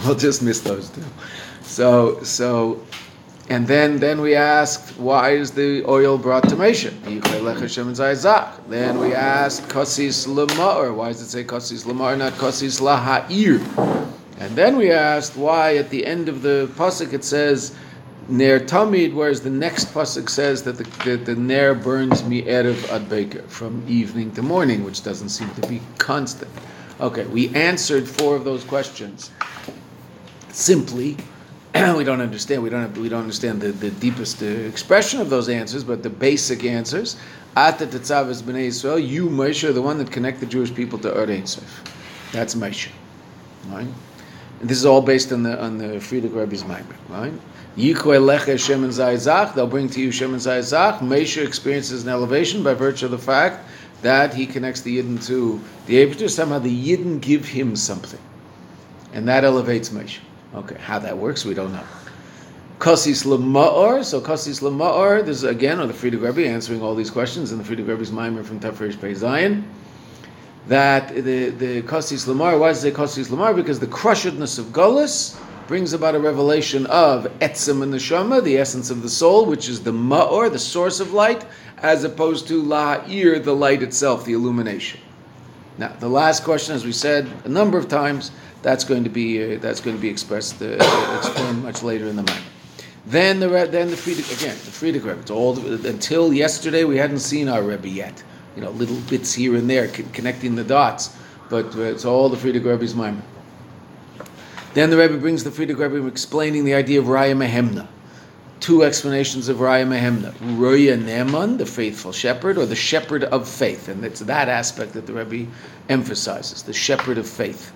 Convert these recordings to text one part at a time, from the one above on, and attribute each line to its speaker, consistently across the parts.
Speaker 1: we'll just miss those two. So, so, and then then we asked why is the oil brought to Moshe? Then we asked Kosis Lamar. Why does it say Kosis Lamar, not Kosis Laha'ir? And then we asked why at the end of the pasuk it says Ner Tamid, whereas the next pasuk says that the, that the Ner burns me erev ad baker from evening to morning, which doesn't seem to be constant. Okay, we answered four of those questions simply. we don't understand. We don't. Have, we don't understand the, the deepest uh, expression of those answers, but the basic answers. Ata tetzav b'nei Yisrael. You, Moshe, are the one that connected Jewish people to Ur That's Moshe, right? And this is all based on the on the Frierdiker Rebbe's Maimer, right? Yikwe lecha Shem and Zayzach. They'll bring to you Shem and Zayzach. Moshe experiences an elevation by virtue of the fact that he connects the Yidden to the Abishter. Somehow the Yidden give him something. And that elevates Moshe. Okay, how that works, we don't know. Kosis Lama'or, so Kosis Lama'or, this is again on the Frierdiker Rebbe answering all these questions in the Frierdiker Rebbe's Maimer from Tafresh Pei Zion. That the, the Kosis Lamar, why does it Kosis Lamar? Because the crushedness of Golis brings about a revelation of etzem and neshama, the essence of the soul, which is the ma'or, the source of light, as opposed to la'ir, the light itself, the illumination. Now, the last question, as we said a number of times, that's going to be uh, that's going to be expressed uh, explained much later in the matter. Then the then the Frierdiker again the Frierdiker Rebbe. It's all until yesterday we hadn't seen our Rebbe yet. You know, little bits here and there connecting the dots, but uh, it's all the Frierdiker Rebbe's mind. Then the Rebbe brings the Frierdiker Rebbe explaining the idea of Raya Mehemna. Two explanations of Raya Mehemna. Roya Neman, the faithful shepherd, or the shepherd of faith. And it's that aspect that the Rebbe emphasizes, the shepherd of faith.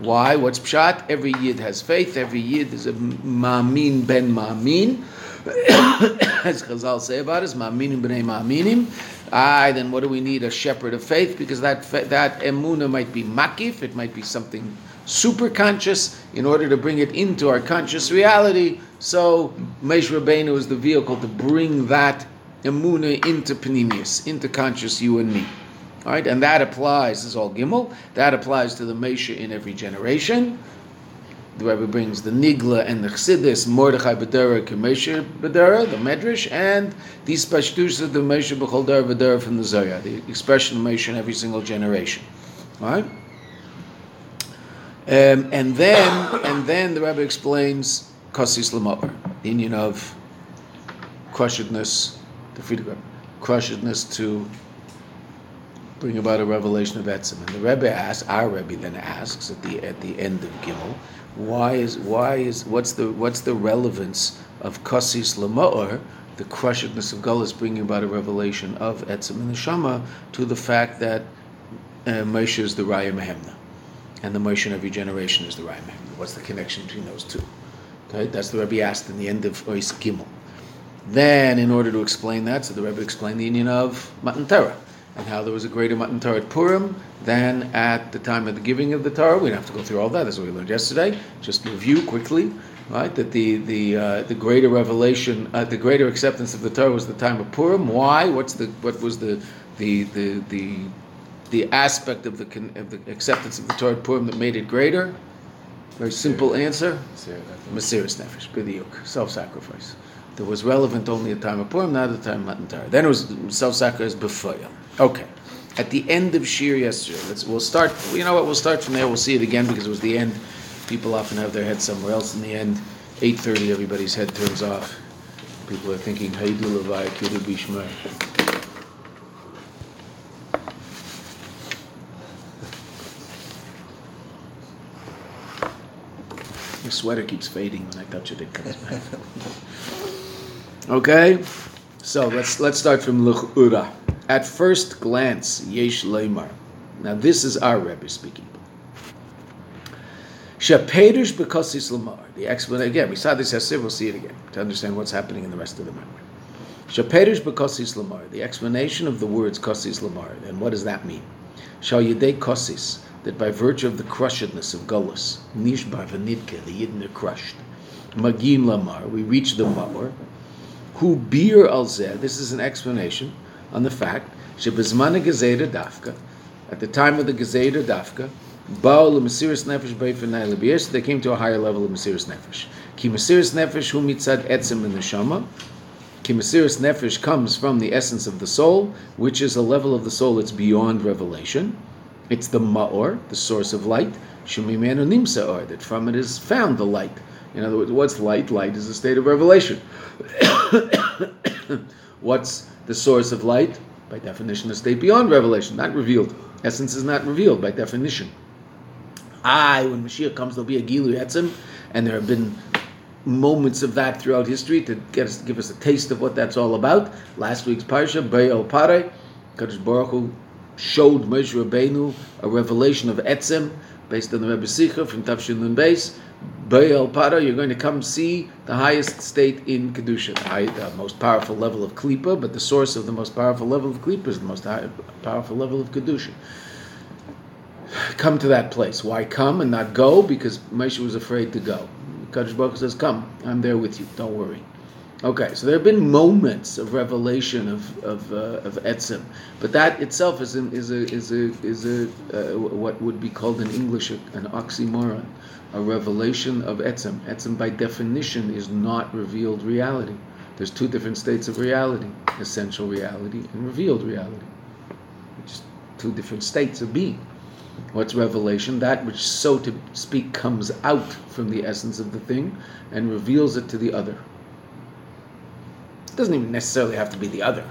Speaker 1: Why? What's pshat? Every yid has faith. Every yid is a ma'amin ben ma'amin. As Chazal say about us, ma'aminim b'nei ma'aminim. Aye, then what do we need? A shepherd of faith, because that that emuna might be makif, it might be something super conscious in order to bring it into our conscious reality. So Meish Rabbeinu is the vehicle to bring that emuna into panemius, into conscious you and me. Right, and that applies, this is all Gimel, that applies to the Mesha in every generation. The Rebbe brings the Nigla and the Chassidus, Mordechai Bedera, Kemesha Bedera, the Medrash, and these Pashtus of the Mesha Bechol Bedera from the Zohar, the expression of Mesha in every single generation. Right? Um, and then, and then the Rebbe explains Kosis Lamar, the union of crushedness, the Frierdiker, crushedness to bring about a revelation of Etzim. And the Rebbe asks, our Rebbe then asks at the at the end of Gimel, why is why is what's the what's the relevance of Kosis Lamar, the crushedness of Gullus, bringing about a revelation of Etzim and the Shama, to the fact that uh, Moshe is the Raya Mehemna and the Moshe in every generation is the Raya Mehemna. What's the connection between those two? Okay, that's the Rebbe asked in the end of Ois Gimel. Then, in order to explain that, so the Rebbe explained the union of Matan Torah and how there was a greater Matan Torah at Purim than at the time of the giving of the Torah. We don't have to go through all that. That's what we learned yesterday. Just review quickly, right? That the the uh, the greater revelation, uh, the greater acceptance of the Torah was the time of Purim. Why? What's the what was the the the the the aspect of the, of the acceptance of the Torah at Purim that made it greater? Very simple answer. Mesiris Nefesh, B'diuk, self-sacrifice. That was relevant only at the time of Purim, not at the time of Matan Torah. Then it was self-sacrifice before. Okay. At the end of Shir yesterday, let's, we'll start, you know what, we'll start from there, we'll see it again because it was the end. People often have their head somewhere else in the end. 8.30, everybody's head turns off. People are thinking, Haidu Levaya, Kidu Bishmar. Your sweater keeps fading when I touch it. It comes back. okay, so let's let's start from Luchura. At first glance, Yesh Leimar. Now this is our Rebbe speaking. Shapedish because Lamar. The explanation again. We saw this yesterday. We'll see it again to understand what's happening in the rest of the memory. Shapedish because Lamar. The explanation of the words Kosis Lamar. And what does that mean? Shall Yedei Kosis that by virtue of the crushedness of Gullus, Nishbar v'nidke, the Yidden are crushed. Magim lamar, we reach the Ma'or. Who beer al this is an explanation on the fact, Shebizmana Gezeda Dafka, at the time of the Gezeda Dafka, Baal Mesiris Nefesh Beifenai They came to a higher level of Mesiris Nefesh. Ki Mesiris Nefesh Hu Mitzad Etzim in the Shama. Ki Mesiris Nefesh comes from the essence of the soul, which is a level of the soul that's beyond revelation. It's the Ma'or, the source of light. Shumimenu Nimsa'or, that from it is found the light. In other words, what's light? Light is a state of revelation. what's the source of light? By definition, a state beyond revelation, not revealed. Essence is not revealed by definition. I, when Mashiach comes, there'll be a Gilu Etzim, and there have been moments of that throughout history to get us, give us a taste of what that's all about. Last week's parsha, Be'el Pare, Kadosh Baruch Hu showed Moshe Rabbeinu a revelation of Etzim based on the Rebbe Sicha from Tafshin Nun Beis. Be'el Para, you're going to come see the highest state in Kedusha, the, high, the most powerful level of Klippa, but the source of the most powerful level of Klippa is the most high, powerful level of Kedusha. Come to that place. Why come and not go? Because Moshe was afraid to go. Kadosh Baruch says, "Come, I'm there with you. Don't worry." Okay, so there have been moments of revelation of of, uh, of etzim, but that itself is is a is a is a uh, what would be called in English an oxymoron, a revelation of etzim. Etzim by definition is not revealed reality. There's two different states of reality: essential reality and revealed reality. Just two different states of being. What's revelation? That which, so to speak, comes out from the essence of the thing and reveals it to the other doesn't even necessarily have to be the other,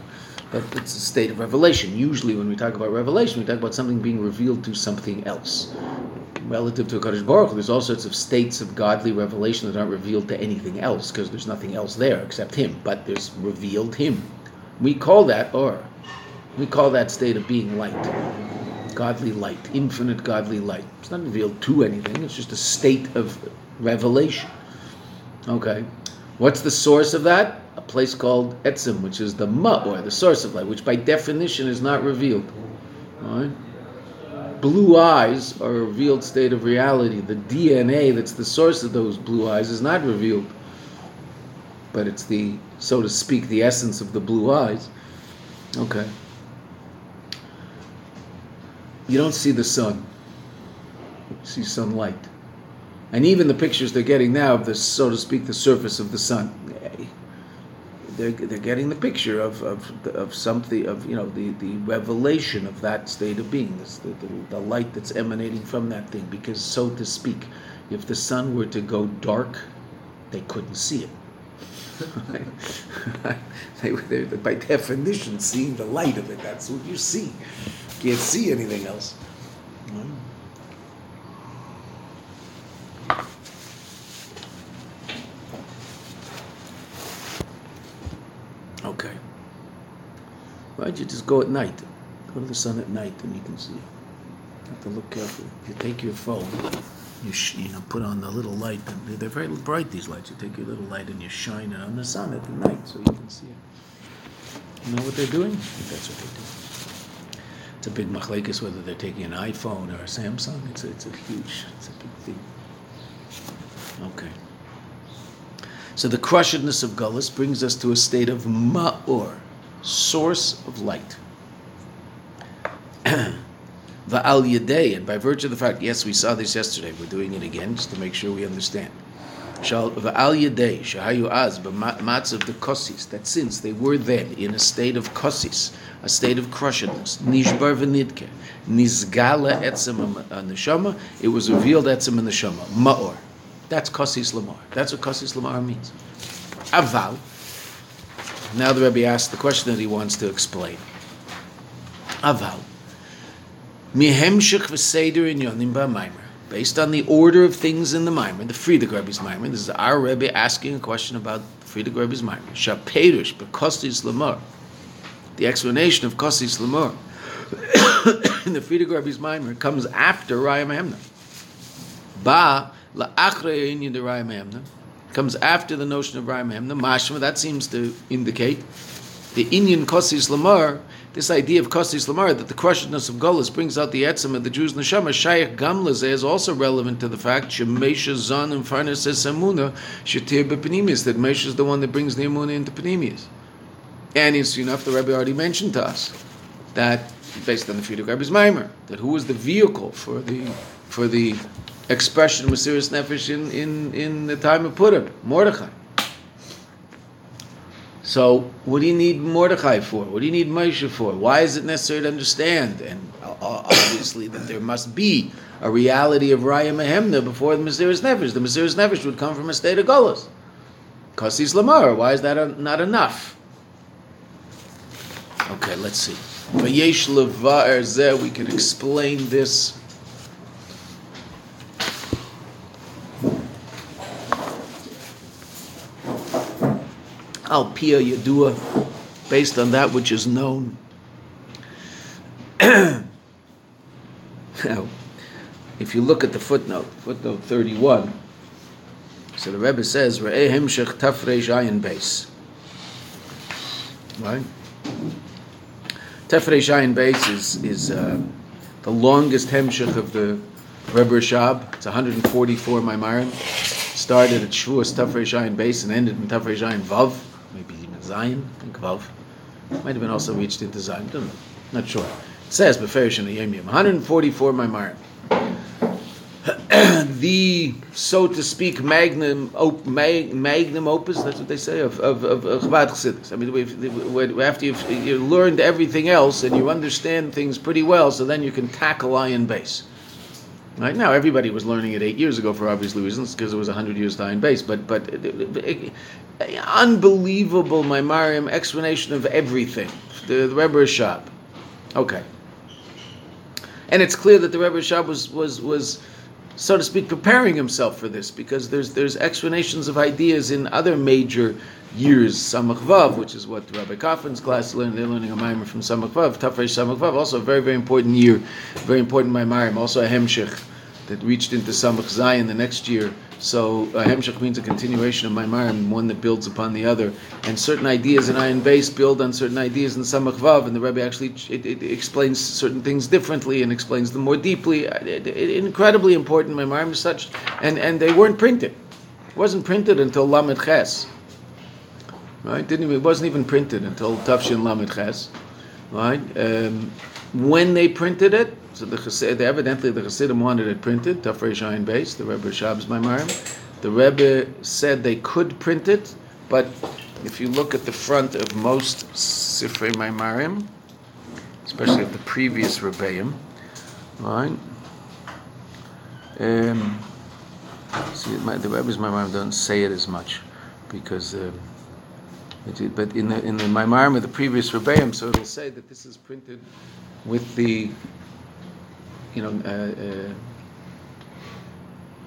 Speaker 1: but it's a state of revelation. Usually, when we talk about revelation, we talk about something being revealed to something else. Relative to a Kaddish Baruch, there's all sorts of states of godly revelation that aren't revealed to anything else because there's nothing else there except Him, but there's revealed Him. We call that or. We call that state of being light. Godly light, infinite godly light. It's not revealed to anything, it's just a state of revelation. Okay. What's the source of that? A place called Etzim, which is the Ma, or the source of light, which by definition is not revealed. Blue eyes are a revealed state of reality. The DNA that's the source of those blue eyes is not revealed. But it's the, so to speak, the essence of the blue eyes. Okay. You don't see the sun. You see sunlight and even the pictures they're getting now of the, so to speak, the surface of the sun. They're, they're getting the picture of, of, of something, of, you know, the, the revelation of that state of being, the, the, the light that's emanating from that thing. Because, so to speak, if the sun were to go dark, they couldn't see it. they, they, by definition, seeing the light of it, that's what you see. Can't see anything else. Okay. Why don't you just go at night? Go to the sun at night and you can see. You have to look carefully. You take your phone, you, sh- you know, put on the little light. They're very bright, these lights. You take your little light and you shine it on the sun at the night so you can see it. You know what they're doing? That's what they're doing. It's a big machlekes whether they're taking an iPhone or a Samsung. It's a, it's a huge, it's a big thing. Okay. So the crushedness of Gullus brings us to a state of Ma'or, source of light. Va'al Yadei, and by virtue of the fact, yes, we saw this yesterday, we're doing it again just to make sure we understand. Va'al Yadei, Shahayu Az, Matz of the Kosis, that since they were then in a state of Kosis, a state of crushedness, Nishbar V'nidke, Nizgala Etzem Neshama, it was revealed Etzem Neshama, Ma'or. That's Kosis Lamar. That's what Kosis Lamar means. Aval. Now the Rebbe asks the question that he wants to explain. Aval. Mihemshich v'seder in yonim ba'maimer. Based on the order of things in the Maimer, the Frierdiker Rebbe's Maimer, this is our Rebbe asking a question about Frierdiker Rebbe's Maimer. Shaperush b'kostis lamar. The explanation of kostis lamar in the Frierdiker Rebbe's Maimer comes after Raya Mehemna. Ba comes after the notion of Raya the Mashma, that seems to indicate the Inyan Kosis Lamar, this idea of Kosis Lamar, that the crushedness of Golas brings out the Etzim of the Jews' Neshama, Shaykh Gamlazeh is also relevant to the fact Shemesha Zan and Farnas Samuna, Shatir Bepinimius, that Mesha is the one that brings the Amuna into Panemius. And it's enough, the Rebbe already mentioned to us that based on the Frierdiker Rebbe's Maimer, that who was the vehicle for the for the expression of Mesiris Nefesh in, in, in the time of Purim, Mordechai. So, what do you need Mordechai for? What do you need Moshe for? Why is it necessary to understand? And uh, uh, obviously, that there must be a reality of Raya Mehemna before the Mesiris Nefesh. The Mesiris Nefesh would come from a state of Golos. Kasis Lamar, why is that not enough? Okay, let's see. We can explain this. Al Pia Yadua, based on that which is known. now, if you look at the footnote, footnote 31, so the Rebbe says, Re'eh Hemshech Tafreish Ayin base. Right? Tefrei Shayin base is, is uh, the longest Hemshech of the Rebbe Rashab. It's 144 Maimarim. Started at Shavuos Tefrei Shayin base and ended in Tefrei Shayin Vav. Maybe even Zion, I think Vav. Might have been also reached into Zion. Don't know. Not sure. It says Beferish in the Yom 144 Maimarim. the, so to speak, magnum op, mag, magnum opus, that's what they say, of, of, of, of Chabad Chassidus. I mean, after you've, you've learned everything else and you understand things pretty well, so then you can tackle Ayin Beis. Right now, everybody was learning it eight years ago for obvious reasons, because it was hundred years Ayin Beis. But but it, it, unbelievable, my Mariam explanation of everything. The, the Rebbe Rashab, okay, and it's clear that the Rebbe Rashab was was was so to speak, preparing himself for this because there's there's explanations of ideas in other major years. Samach Vav, which is what Rabbi Koffin's class learned. They're learning a Maimer from Samach Vav. Tafresh Samach Vav, also a very very important year, very important Maimer. Also a Hemshech that reached into Samach Zion the next year. So a Hemshech means a continuation of Maimarim, one that builds upon the other. And certain ideas in Ayin Base build on certain ideas in Samach Vav, and the Rebbe actually it, it explains certain things differently and explains them more deeply. It, incredibly important Maimarim such, and, and they weren't printed. It wasn't printed until Lamed Ches. Right? Didn't even, it wasn't even printed until Tafshin Lamed Ches. Right? Um, when they printed it, so the Chassid, evidently the Chassidim wanted it printed, Tafrei Shayin base, the Rebbe Rashab's Maimarim. The Rebbe said they could print it, but if you look at the front of most Sifrei Maimarim, especially of the previous Rebbeim, right? Um, see, my, the Rebbe's Maimarim don't say it as much because. Uh, but in the in the Maimarim of the previous Rebbeim, so it'll say that this is printed with the you know, uh, uh,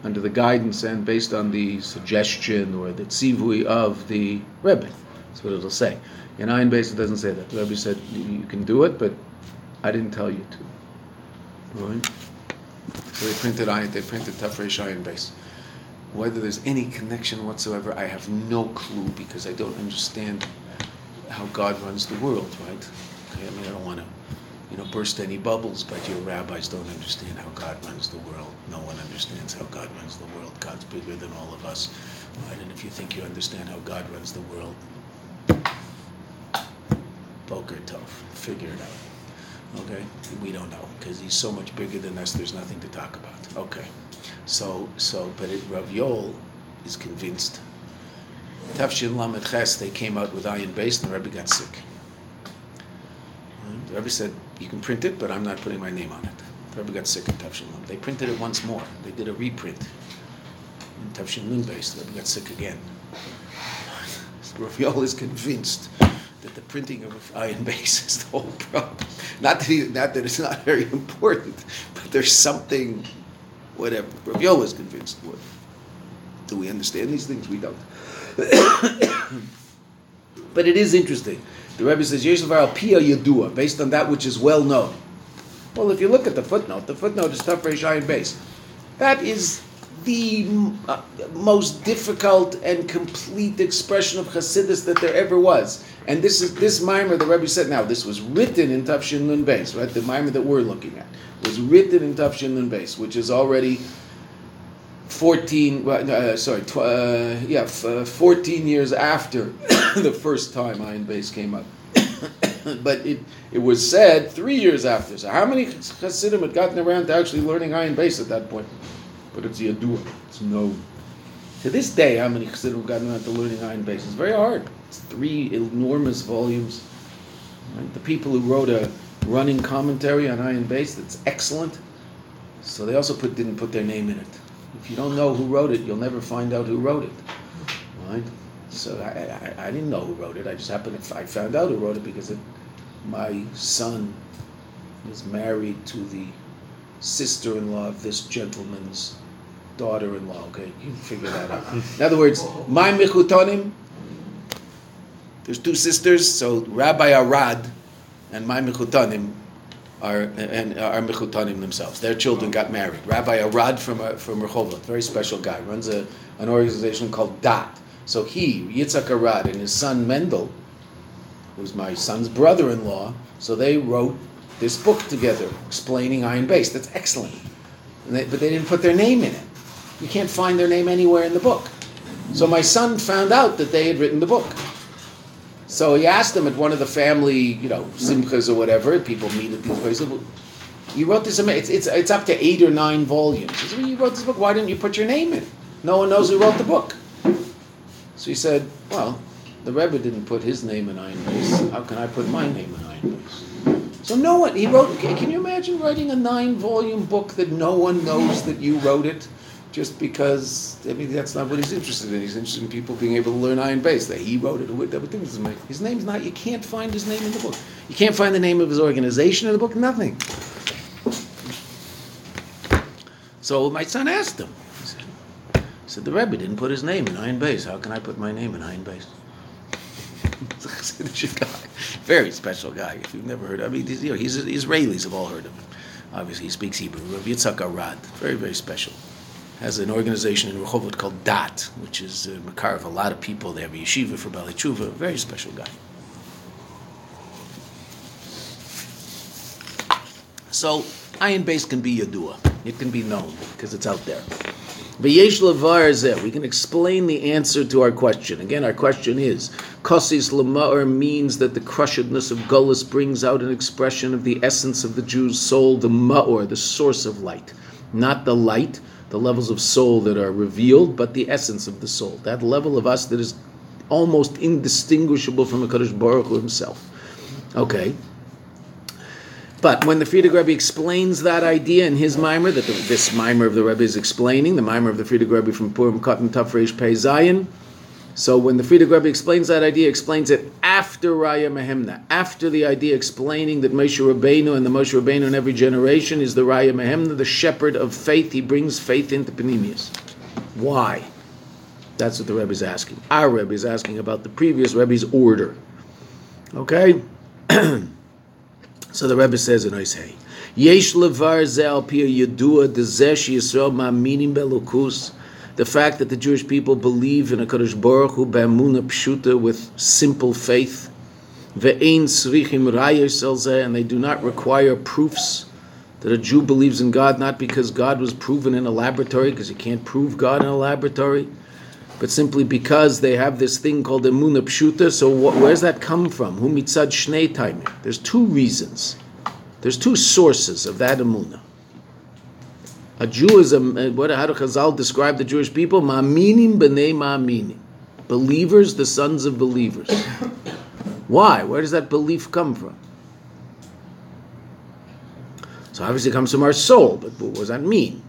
Speaker 1: under the guidance and based on the suggestion or the tzivui of the Rebbe. That's what it'll say. In Ayin Beis, it doesn't say that. The Rebbe said, you can do it, but I didn't tell you to. Right? So they printed Ayin, they printed Tafresh Ayin Beis. Whether there's any connection whatsoever, I have no clue because I don't understand how God runs the world, right? Okay, I mean, I don't want to you know, burst any bubbles, but your rabbis don't understand how God runs the world. No one understands how God runs the world. God's bigger than all of us. Right? And if you think you understand how God runs the world, Boker Tov, figure it out. Okay? We don't know, because he's so much bigger than us, there's nothing to talk about. Okay. So, so, but it, Raphael is convinced. Tafshin Lamed Ches, they came out with Ayin Base, and the Rebbe got sick. The Rebbe said, you can print it, but I'm not putting my name on it. The Rebbe got sick of Tavshin Lam. They printed it once more. They did a reprint in Tavshin Nun base. The Rebbe got sick again. Raphael is convinced that the printing of Ayin Base is the whole problem. Not that, he, not that it's not very important, but there's something, whatever. Raphael is convinced. What? Do we understand these things? We don't. but it is interesting. The Rebbe says, Yeshivar Pia Yadua, based on that which is well known. Well, if you look at the footnote, the footnote is Tafrei Shayin base. That is the uh, most difficult and complete expression of Hasidus that there ever was. And this is this mimer the Rebbe said. Now, this was written in Tafshin Nun base, right? The mimer that we're looking at was written in Tafshin Nun base, which is already 14, uh, sorry, tw- uh, yeah, f- uh, 14 years after the first time Ayin Base came up. but it, it was said three years after. So how many Hasidim had gotten around to actually learning Ayin Base at that point? But it's Yadua. It's known. To this day, how many Hasidim have gotten around to learning Ayin Base? It's very hard. Three enormous volumes. Right? The people who wrote a running commentary on Ayin Base that's excellent. So they also put didn't put their name in it. If you don't know who wrote it, you'll never find out who wrote it. Right? So I, I, I didn't know who wrote it. I just happened to I found out who wrote it because it, my son is married to the sister-in-law of this gentleman's daughter-in-law. Okay, you can figure that out. In other words, my Mechutonim, there's two sisters, so Rabbi Arad and my Mechutanim are and are Mechutanim themselves. Their children got married. Rabbi Arad from uh, from Rehovot, very special guy, runs a, an organization called DAT. So he, Yitzhak Arad, and his son Mendel, who's my son's brother-in-law, so they wrote this book together, explaining Ayin Base. That's excellent. They, but they didn't put their name in it. You can't find their name anywhere in the book. So my son found out that they had written the book. So he asked them at one of the family, you know, simchas or whatever. People meet at these places. You wrote this. It's, it's, it's up to eight or nine volumes. Said, well, you wrote this book. Why didn't you put your name in? No one knows who wrote the book. So he said, well, the Rebbe didn't put his name in Ayin Beis. How can I put my name in Ayin Beis? So no one. He wrote. Can you imagine writing a nine-volume book that no one knows that you wrote it? Just because I mean that's not what he's interested in. He's interested in people being able to learn Ayin Beis. That he wrote it, everything doesn't make his name's not. You can't find his name in the book. You can't find the name of his organization in the book. Nothing. So my son asked him. He said, he said the Rebbe didn't put his name in Ayin Beis. How can I put my name in Ayin Beis? Very special guy. If you've never heard of I mean, you know, he's Israelis have all heard of him. Obviously, he speaks Hebrew. Rav Yitzhak Arad, very very special has an organization in Rehovot called DAT, which is a makar of a lot of people. They have a yeshiva for Bali Tshuva, a very special guy. So, Ayin base can be Yadua. It can be known because it's out there. V'yesh levar We can explain the answer to our question. Again, our question is, Kosis lema'or means that the crushedness of Gullus brings out an expression of the essence of the Jew's soul, the ma'or, the source of light. Not the light, the levels of soul that are revealed, but the essence of the soul, that level of us that is almost indistinguishable from the Kaddish Baruch Hu himself. Okay. But when the Frierdiker Rebbe explains that idea in his mimer, that the, this mimer of the Rebbe is explaining, the mimer of the Frierdiker Rebbe from Purim Katan Tafresh Pei Zayin, so when the Frierdiker Rebbe explains that idea, explains it after Raya Mehemna, after the idea explaining that Moshe Rabbeinu and the Moshe Rabbeinu in every generation is the Raya Mehemna, the shepherd of faith. He brings faith into Panemius. Why? That's what the Rebbe is asking. Our Rebbe is asking about the previous Rebbe's order. Okay? so the Rebbe says in Isaiah, Yesh levar ze al yedua dezesh yisrael ma'aminim belukus the fact that the Jewish people believe in a Kaddish Baruch Hu b'amuna pshuta with simple faith, ve'ein srichim rayos and they do not require proofs that a Jew believes in God not because God was proven in a laboratory, because you can't prove God in a laboratory, but simply because they have this thing called emuna pshuta. So wh- where's that come from? Hu mitzad shnei taimim. There's two reasons. There's two sources of that emuna. A Jew is a uh, what? How do Chazal describe the Jewish people? Ma'aminim b'nei ma'aminim, believers, the sons of believers. Why? Where does that belief come from? So obviously it comes from our soul, but what does that mean?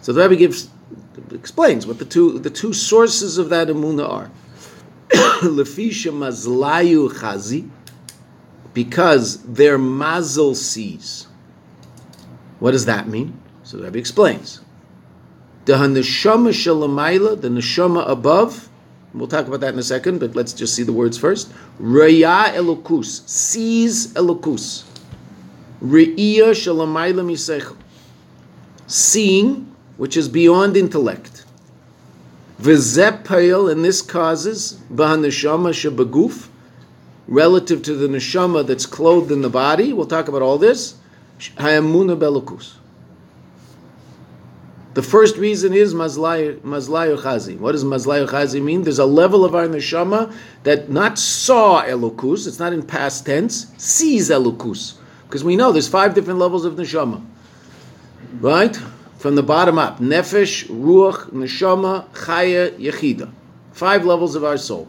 Speaker 1: So the Rebbe gives explains what the two the two sources of that emuna are. Lefisha mazlayu chazi, because their mazel sees. What does that mean? So Rebbe explains. The neshama shalamayla, the neshama above, we'll talk about that in a second, but let's just see the words first. Raya elokus, sees elokus. Re'iyah shalamayla misechel, seeing, which is beyond intellect. V'zeh and this causes, b'haneshama shebaguf, relative to the neshama that's clothed in the body, we'll talk about all this, hayamuna belokus The first reason is mazlayu chazi. What does mazlayu chazi mean? There's a level of our neshama that not saw elokus, it's not in past tense, sees elokus. Because we know there's five different levels of neshama. Right? From the bottom up. Nefesh, ruach, neshama, chaya, yechida. Five levels of our soul.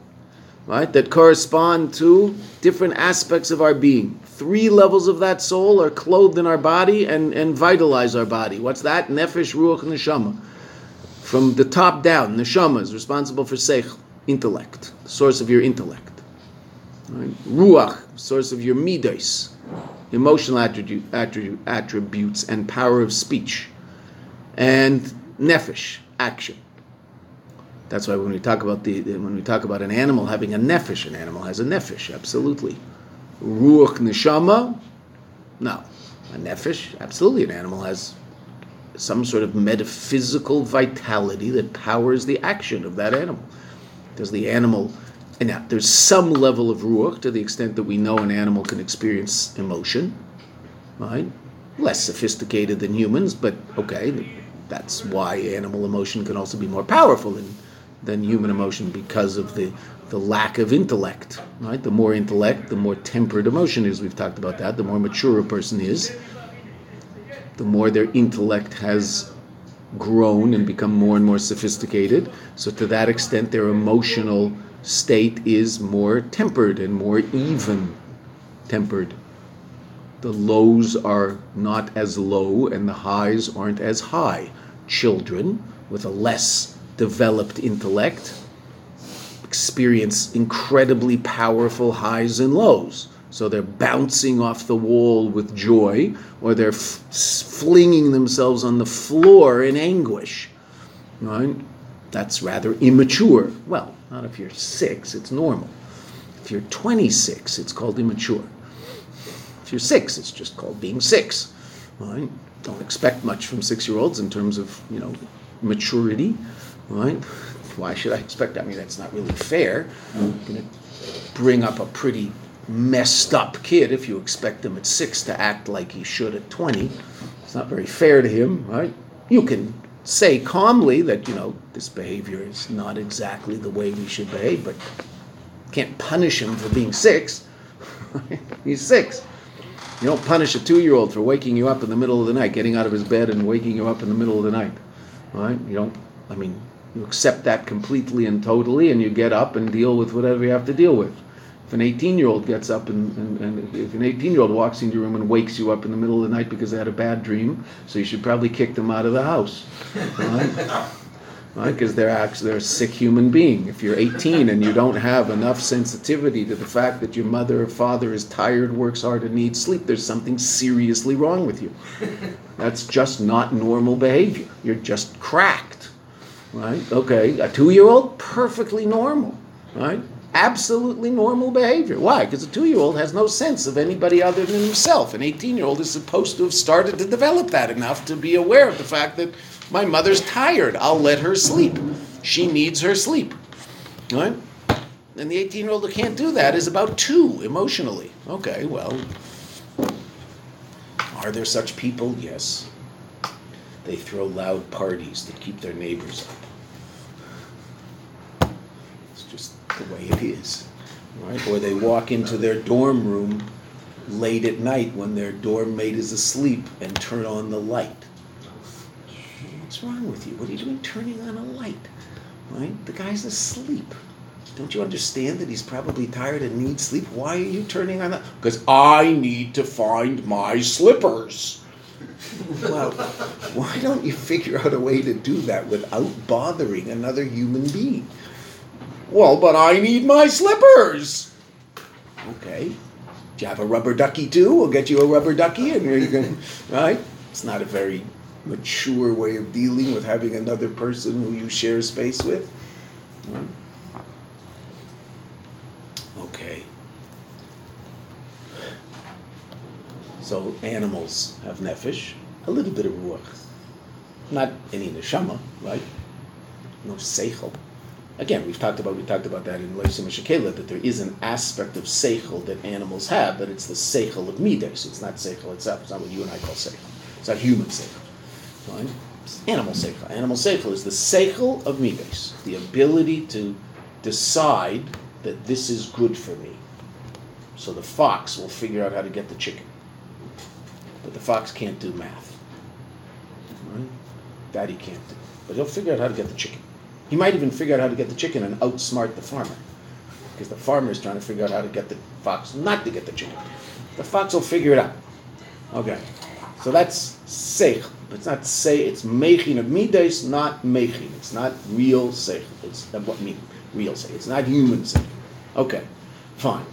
Speaker 1: Right? That correspond to different aspects of our being three levels of that soul are clothed in our body and, and vitalize our body. What's that? Nefesh, Ruach, and Neshama. From the top down, Neshama is responsible for Seich, intellect, source of your intellect. Right? Ruach, source of your midas, emotional attribute, attribute, attributes and power of speech. And Nefesh, action. That's why when we talk about the when we talk about an animal having a nefesh, an animal has a nefesh, absolutely. Ruach neshama? No. A nefesh? Absolutely. An animal has some sort of metaphysical vitality that powers the action of that animal. Does the animal. And now, there's some level of ruach to the extent that we know an animal can experience emotion, right? Less sophisticated than humans, but okay, that's why animal emotion can also be more powerful than, than human emotion because of the the lack of intellect, right? The more intellect, the more tempered emotion is. We've talked about that. The more mature a person is, the more their intellect has grown and become more and more sophisticated. So, to that extent, their emotional state is more tempered and more even tempered. The lows are not as low and the highs aren't as high. Children with a less developed intellect experience incredibly powerful highs and lows. So they're bouncing off the wall with joy, or they're f- flinging themselves on the floor in anguish. Right? That's rather immature. Well, not if you're six, it's normal. If you're 26, it's called immature. If you're six, it's just called being six. Right? Don't expect much from six-year-olds in terms of you know maturity. Right? Why should I expect that? I mean, that's not really fair. You're going to bring up a pretty messed up kid if you expect him at six to act like he should at 20. It's not very fair to him, right? You can say calmly that, you know, this behavior is not exactly the way we should behave, but can't punish him for being six. He's six. You don't punish a two year old for waking you up in the middle of the night, getting out of his bed and waking you up in the middle of the night. Right? You don't, I mean, you accept that completely and totally, and you get up and deal with whatever you have to deal with. If an 18 year old gets up and, and, and if an 18 year old walks into your room and wakes you up in the middle of the night because they had a bad dream, so you should probably kick them out of the house. Right? Because right? they're actually they're a sick human being. If you're 18 and you don't have enough sensitivity to the fact that your mother or father is tired, works hard, and needs sleep, there's something seriously wrong with you. That's just not normal behavior. You're just cracked right? Okay, a two-year-old, perfectly normal, right? Absolutely normal behavior. Why? Because a two-year-old has no sense of anybody other than himself. An 18-year-old is supposed to have started to develop that enough to be aware of the fact that my mother's tired. I'll let her sleep. She needs her sleep, right? And the 18-year-old who can't do that is about two emotionally. Okay, well, are there such people? Yes. They throw loud parties that keep their neighbors up. It's just the way it is. Right? Or they walk into their dorm room late at night when their dorm mate is asleep and turn on the light. What's wrong with you? What are you doing turning on a light? Right? The guy's asleep. Don't you understand that he's probably tired and needs sleep? Why are you turning on that? Because I need to find my slippers. Well, why don't you figure out a way to do that without bothering another human being? Well, but I need my slippers. Okay. Do you have a rubber ducky too? We'll get you a rubber ducky and you can, right? It's not a very mature way of dealing with having another person who you share space with. Okay. So animals have nefesh, a little bit of ruach, not any neshama, right? No seichel. Again, we've talked about we talked about that in Leisim Shekela that there is an aspect of seichel that animals have, but it's the seichel of midas. It's not seichel itself. It's not what you and I call seichel. It's not human seichel. Right?
Speaker 2: animal seichel. Animal seichel is the seichel of midas, the ability to decide that this is good for me. So the fox will figure out how to get the chicken. But the fox can't do math. Right? That he can't do. But he'll figure out how to get the chicken. He might even figure out how to get the chicken and outsmart the farmer. Because the farmer is trying to figure out how to get the fox not to get the chicken. The fox will figure it out. Okay. So that's seich. It's not say it's mechin of midas, not mechin. It's not real seich. It's uh, what mean real seich. It's not human seich. Okay, fine.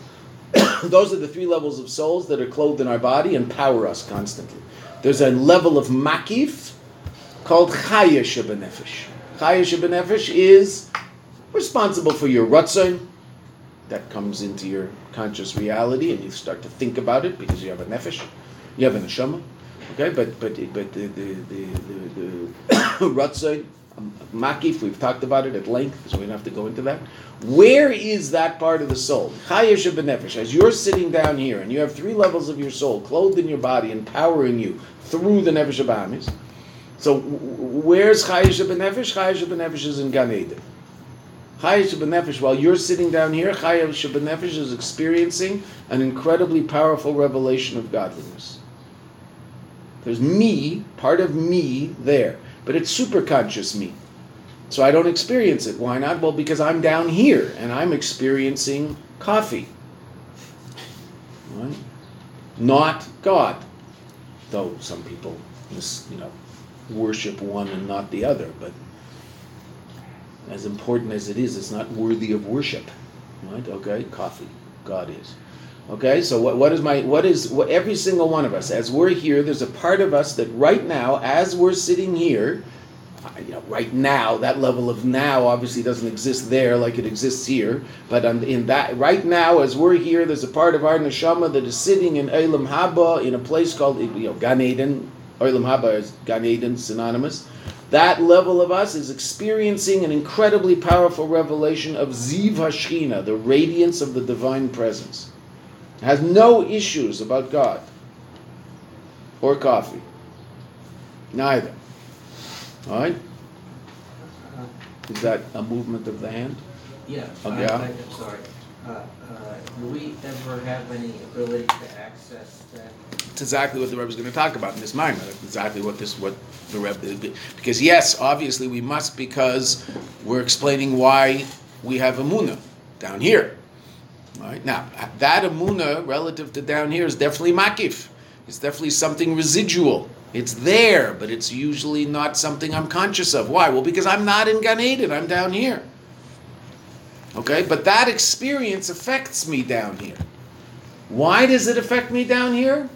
Speaker 2: Those are the three levels of souls that are clothed in our body and power us constantly. There's a level of makif called chaya shebenefesh. Chaya shebenefesh is responsible for your ratzon. That comes into your conscious reality, and you start to think about it because you have a nefesh, you have a neshama. Okay, but but but the the the, the, the ratzon, um, makif, we've talked about it at length, so we don't have to go into that. Where is that part of the soul? Chayesh benefesh. As you're sitting down here and you have three levels of your soul clothed in your body, empowering you through the nefesh abamis. So where's Chayesh benefesh? Chayesh benefesh is in Gan Eden. Chayesh benefesh. While you're sitting down here, Chayesh benefesh is experiencing an incredibly powerful revelation of godliness. There's me, part of me there, but it's superconscious me. So I don't experience it. Why not? Well, because I'm down here and I'm experiencing coffee. Right? Not God. Though some people, you know, worship one and not the other, but as important as it is, it's not worthy of worship. Right? Okay? Coffee. God is. Okay, so what, what is my what is what every single one of us as we're here? There's a part of us that right now, as we're sitting here, you know, right now, that level of now obviously doesn't exist there like it exists here. But in that, right now, as we're here, there's a part of our neshama that is sitting in Eilam Haba in a place called you know Gan Eden. Eilam Haba is Gan Eden synonymous. That level of us is experiencing an incredibly powerful revelation of Ziv Hashchina, the radiance of the divine presence. It has no issues about God or coffee. Neither. All right? Is that a movement of the hand?
Speaker 3: Yeah,
Speaker 2: Oh,
Speaker 3: I- I'm sorry. Uh, uh, Do we ever have any ability to access that?
Speaker 1: Exactly what the Rebbe is going to talk about in this. That's exactly what this what the Rebbe because yes, obviously we must because we're explaining why we have Amuna down here. Right now, that Amuna relative to down here is definitely makif. It's definitely something residual. It's there, but it's usually not something I'm conscious of. Why? Well, because I'm not in Gan Eden. I'm down here. Okay, but that experience affects me down here. Why does it affect me down here?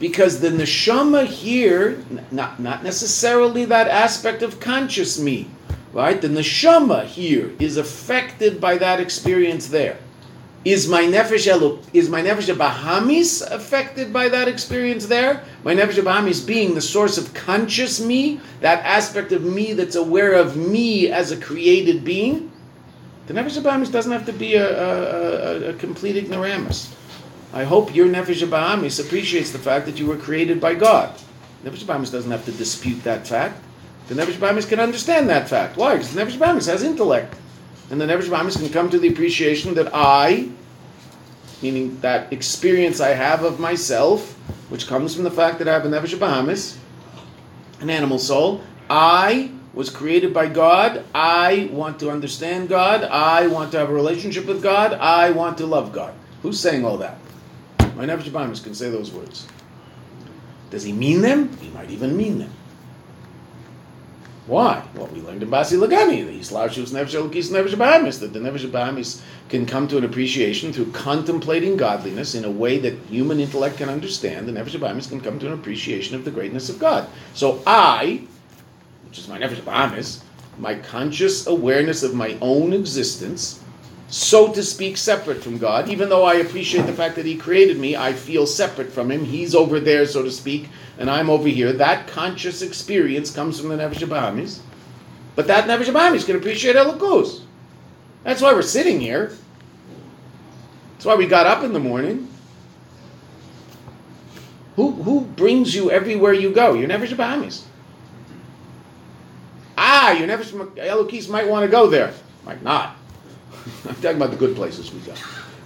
Speaker 1: Because the neshama here, not, not necessarily that aspect of conscious me, right? The neshama here is affected by that experience there. Is my nefesh elu, is my nefesh bahamis affected by that experience there? My nefesh bahamis being the source of conscious me, that aspect of me that's aware of me as a created being. The nefesh bahamis doesn't have to be a, a, a, a complete ignoramus. I hope your nefesh bahamis appreciates the fact that you were created by God. Nefesh bahamis doesn't have to dispute that fact. The nefesh bahamis can understand that fact. Why? Because the nefesh bahamis has intellect. And the Nefesh Bahamis can come to the appreciation that I, meaning that experience I have of myself, which comes from the fact that I have a Nefesh Bahamis, an animal soul, I was created by God. I want to understand God. I want to have a relationship with God. I want to love God. Who's saying all that? Nefesh Bahamis can say those words. Does he mean them? He might even mean them. Why? Well, we learned in Basi Lagani, the Islashus Nefesh Elokis Nefesh Bahamis, that the Nefesh Bahamis can come to an appreciation through contemplating godliness in a way that human intellect can understand. The Nefesh Bahamis can come to an appreciation of the greatness of God. So I, which is my Nefesh Bahamis, my conscious awareness of my own existence, so to speak, separate from God. Even though I appreciate the fact that He created me, I feel separate from Him. He's over there, so to speak, and I'm over here. That conscious experience comes from the Nefesh. But that Nefesh can appreciate Elokus. That's why we're sitting here. That's why we got up in the morning. Who, who brings you everywhere you go? Your Nefesh Bahamis. ah, your nefesh elokis might want to go there. Might not. I'm talking about the good places we go,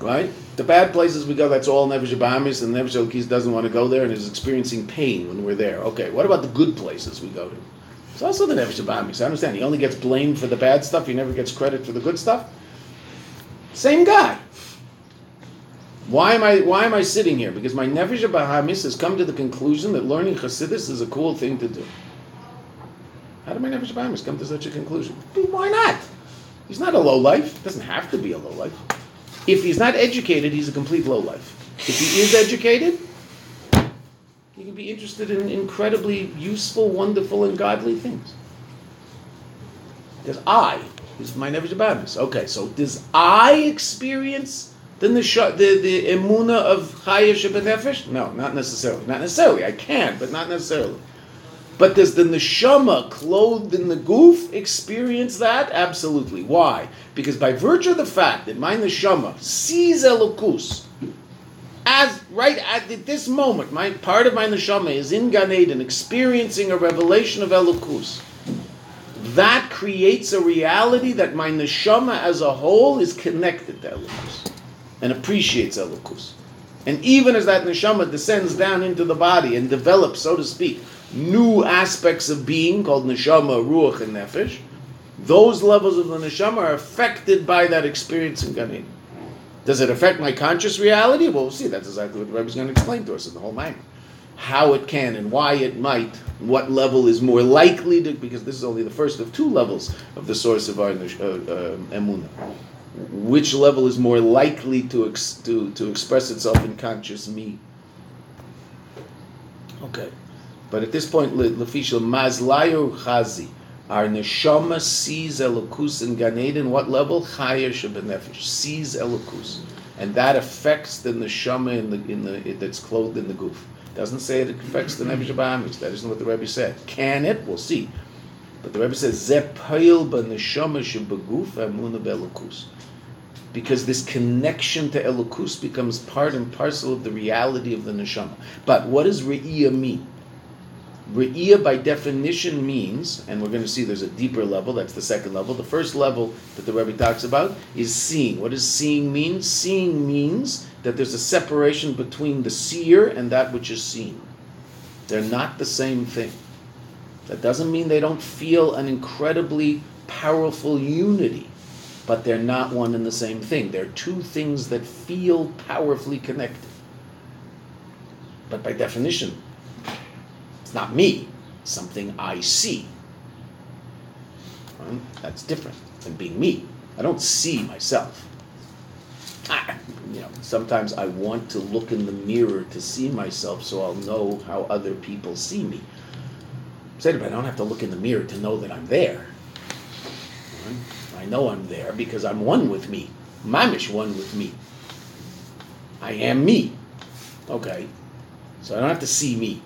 Speaker 1: right? The bad places we go, that's all nefesh and nefesh doesn't want to go there and is experiencing pain when we're there. Okay, what about the good places we go to? It's also the nefesh. I understand. He only gets blamed for the bad stuff. He never gets credit for the good stuff. Same guy. Why am I why am I sitting here? Because my nefesh bahamis has come to the conclusion that learning Chassidus is a cool thing to do. How did my nefesh bahamis come to such a conclusion? Why not? He's not a low life. Doesn't have to be a low life. If he's not educated, he's a complete low life. If he is educated, he can be interested in incredibly useful, wonderful, and godly things. Because I is my nefesh bahamis. Okay, so does I experience the nesha, the the emuna of chaya nefesh? No, not necessarily. Not necessarily. I can, but not necessarily. But does the neshama clothed in the goof experience that? Absolutely. Why? Because by virtue of the fact that my neshama sees elokus, as right at this moment, my part of my neshama is in Gan Eden, experiencing a revelation of elokus. That creates a reality that my neshama as a whole is connected to elokus and appreciates elokus. And even as that neshama descends down into the body and develops, so to speak, new aspects of being called neshama, ruach, and nefesh, those levels of the neshama are affected by that experience in Gan Eden. Does it affect my conscious reality? Well, we'll see. That's exactly what the Rebbe is going to explain to us in the whole mind. How it can and why it might, what level is more likely to, because this is only the first of two levels of the source of our uh, uh, emunah. Which level is more likely to, ex, to, to express itself in conscious me? Okay. But at this point, lefishal mazlayu chazi, our neshama sees elokus in Gan. What level? Chaya shebenefesh sees elokus, and that affects the neshama in the in the that's clothed in the goof. Doesn't say it affects the nefesh ba'amish. That isn't what the Rebbe said. Can it? We'll see. But the Rebbe says zepayil b'neshama shebeguf amuna belokus. Because this connection to Elokus becomes part and parcel of the reality of the neshama. But what does Re'iyah mean? Re'iyah by definition means, and we're going to see there's a deeper level, that's the second level. The first level that the Rebbe talks about is seeing. What does seeing mean? Seeing means that there's a separation between the seer and that which is seen. They're not the same thing. That doesn't mean they don't feel an incredibly powerful unity, but they're not one and the same thing. They're two things that feel powerfully connected. But by definition, not me, something I see. Right? That's different than being me. I don't see myself. I, you know, sometimes I want to look in the mirror to see myself so I'll know how other people see me. Said, but I don't have to look in the mirror to know that I'm there. Right? I know I'm there because I'm one with me. Mamish one with me. I am me. Okay. So I don't have to see me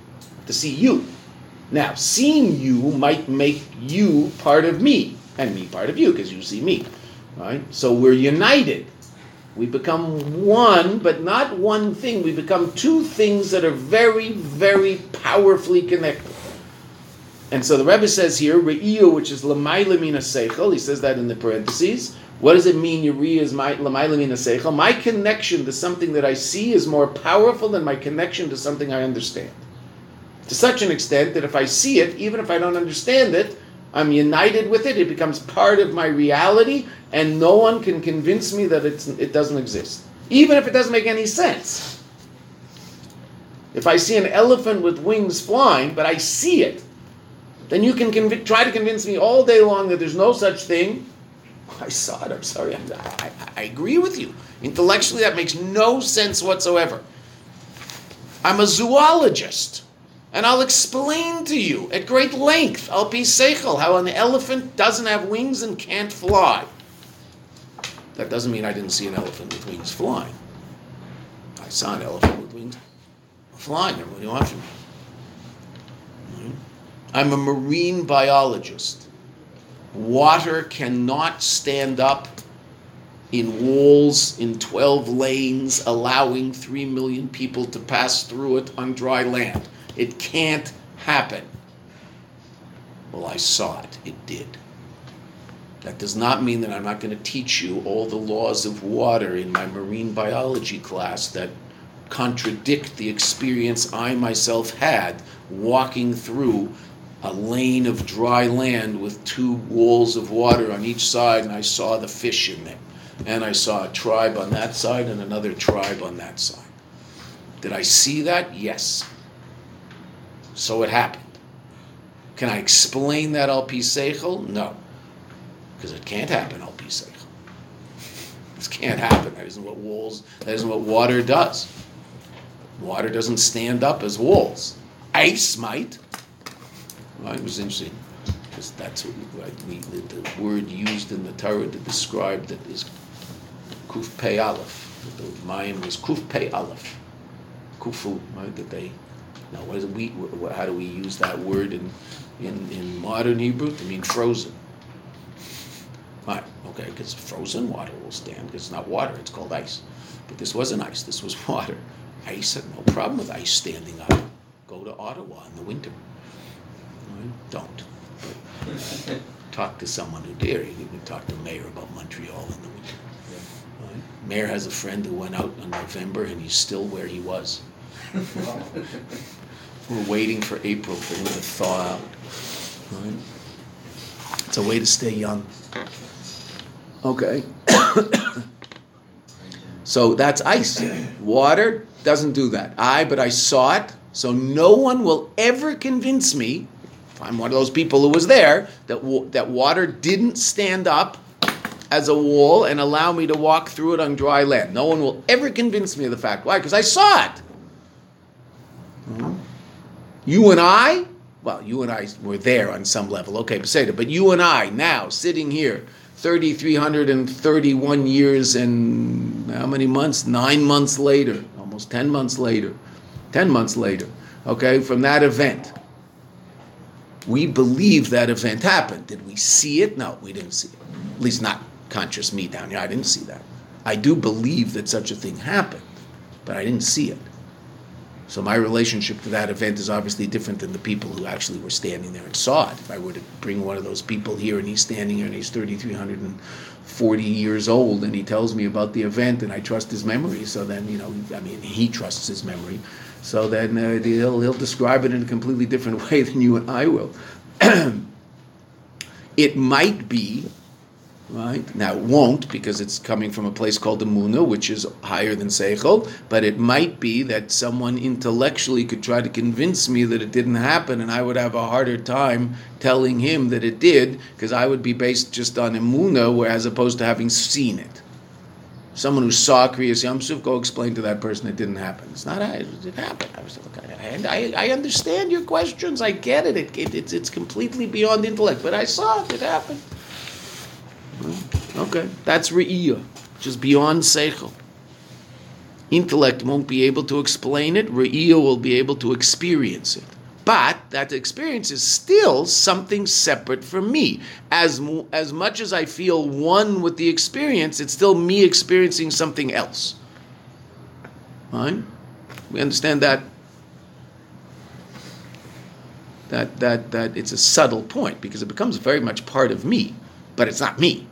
Speaker 1: to see you. Now, seeing you might make you part of me, and me part of you, because you see me. Right? So we're united. We become one, but not one thing. We become two things that are very, very powerfully connected. And so the Rebbe says here, Re'iyu, which is Lamaila Mina Seichel, he says that in the parentheses. What does it mean, Uriah is Lamaila Mina Seichel? My connection to something that I see is more powerful than my connection to something I understand to such an extent that if I see it, even if I don't understand it, I'm united with it. It becomes part of my reality, and no one can convince me that it's, it doesn't exist, even if it doesn't make any sense. If I see an elephant with wings flying, but I see it, then you can conv- try to convince me all day long that there's no such thing. I saw it. I'm sorry. I, I, I agree with you. Intellectually, that makes no sense whatsoever. I'm a zoologist. And I'll explain to you at great length, I'll be seichel, how an elephant doesn't have wings and can't fly. That doesn't mean I didn't see an elephant with wings flying. I saw an elephant with wings flying. Want from me? Hmm? I'm a marine biologist. Water cannot stand up in walls in 12 lanes, allowing 3 million people to pass through it on dry land. It can't happen. Well, I saw it. It did. That does not mean that I'm not going to teach you all the laws of water in my marine biology class that contradict the experience I myself had walking through a lane of dry land with two walls of water on each side, and I saw the fish in them. And I saw a tribe on that side and another tribe on that side. Did I see that? Yes. So it happened. Can I explain that al seichel? No. Because it can't happen al seichel. This can't happen. That isn't what walls, that isn't what water does. Water doesn't stand up as walls. Ice might. Well, it was interesting because that's what we, we, the word used in the Torah to describe that is kuf pei aleph. The Mayim was kuf pei aleph. Kufu, right? That they. Now, what is we? How do we use that word in, in, in modern Hebrew to mean frozen? Right. Okay, because frozen water will stand. Because it's not water; it's called ice. But this wasn't ice. This was water. Ice had no problem with ice standing up. Go to Ottawa in the winter. Don't. But talk to someone who dare. You can talk to the Mayor about Montreal in the winter. Right? Mayor has a friend who went out in November and he's still where he was. We're waiting for April for him to thaw out. Right? It's a way to stay young. Okay. so that's ice. Water doesn't do that. I, but I saw it. So no one will ever convince me if I'm one of those people who was there, that, that water didn't stand up as a wall and allow me to walk through it on dry land. No one will ever convince me of the fact. Why? Because I saw it. Mm-hmm. You and I, well, you and I were there on some level, okay, Peseda, but you and I now sitting here, 3,331 years and how many months? Nine months later, almost 10 months later, 10 months later, okay, from that event we believe that event happened. Did we see it? No, we didn't see it. At least not conscious me down here. I didn't see that. I do believe that such a thing happened, but I didn't see it. So my relationship to that event is obviously different than the people who actually were standing there and saw it. If I were to bring one of those people here and he's standing here and he's 3,340 years old and he tells me about the event and I trust his memory, so then, you know, I mean, he trusts his memory. So then uh, he'll, he'll describe it in a completely different way than you and I will. it might be, right? Now it won't because it's coming from a place called Amuna, which is higher than Seichel, but it might be that someone intellectually could try to convince me that it didn't happen and I would have a harder time telling him that it did because I would be based just on where as opposed to having seen it someone who saw Kriyas Yamsuf, go explain to that person it didn't happen. It's not, I, it happened. I was I, I, I understand your questions. I get it. It, it. It's, it's completely beyond intellect, but I saw it. It happened. Okay, that's Re'iyah, just beyond Seichel. Intellect won't be able to explain it. Re'iyah will be able to experience it. But that experience is still something separate from me. As, as much as I feel one with the experience, it's still me experiencing something else. Right? We understand that that that that it's a subtle point because it becomes very much part of me, but it's not me.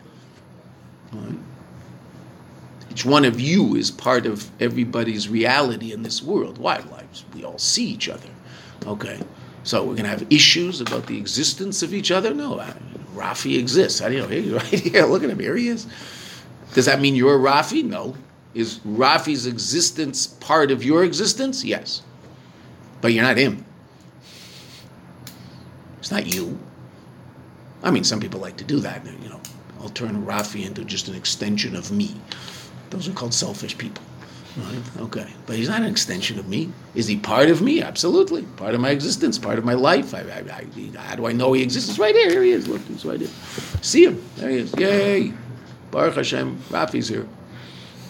Speaker 1: Each one of you is part of everybody's reality in this world. Why? We all see each other. Okay. So we're going to have issues about the existence of each other? No. Rafi exists. I don't know? He's right here. Look at him. Here he is. Does that mean you're Rafi? No. Is Rafi's existence part of your existence? Yes. But you're not him. It's not you. I mean, some people like to do that. You know, I'll turn Rafi into just an extension of me. Those are called selfish people. Right? Okay. But he's not an extension of me. Is he part of me? Absolutely. Part of my existence, part of my life. I, I, I, how do I know he exists? He's right here. Here he is. Look, he's right here. See him. There he is. Yay. Baruch Hashem. Rafi's here.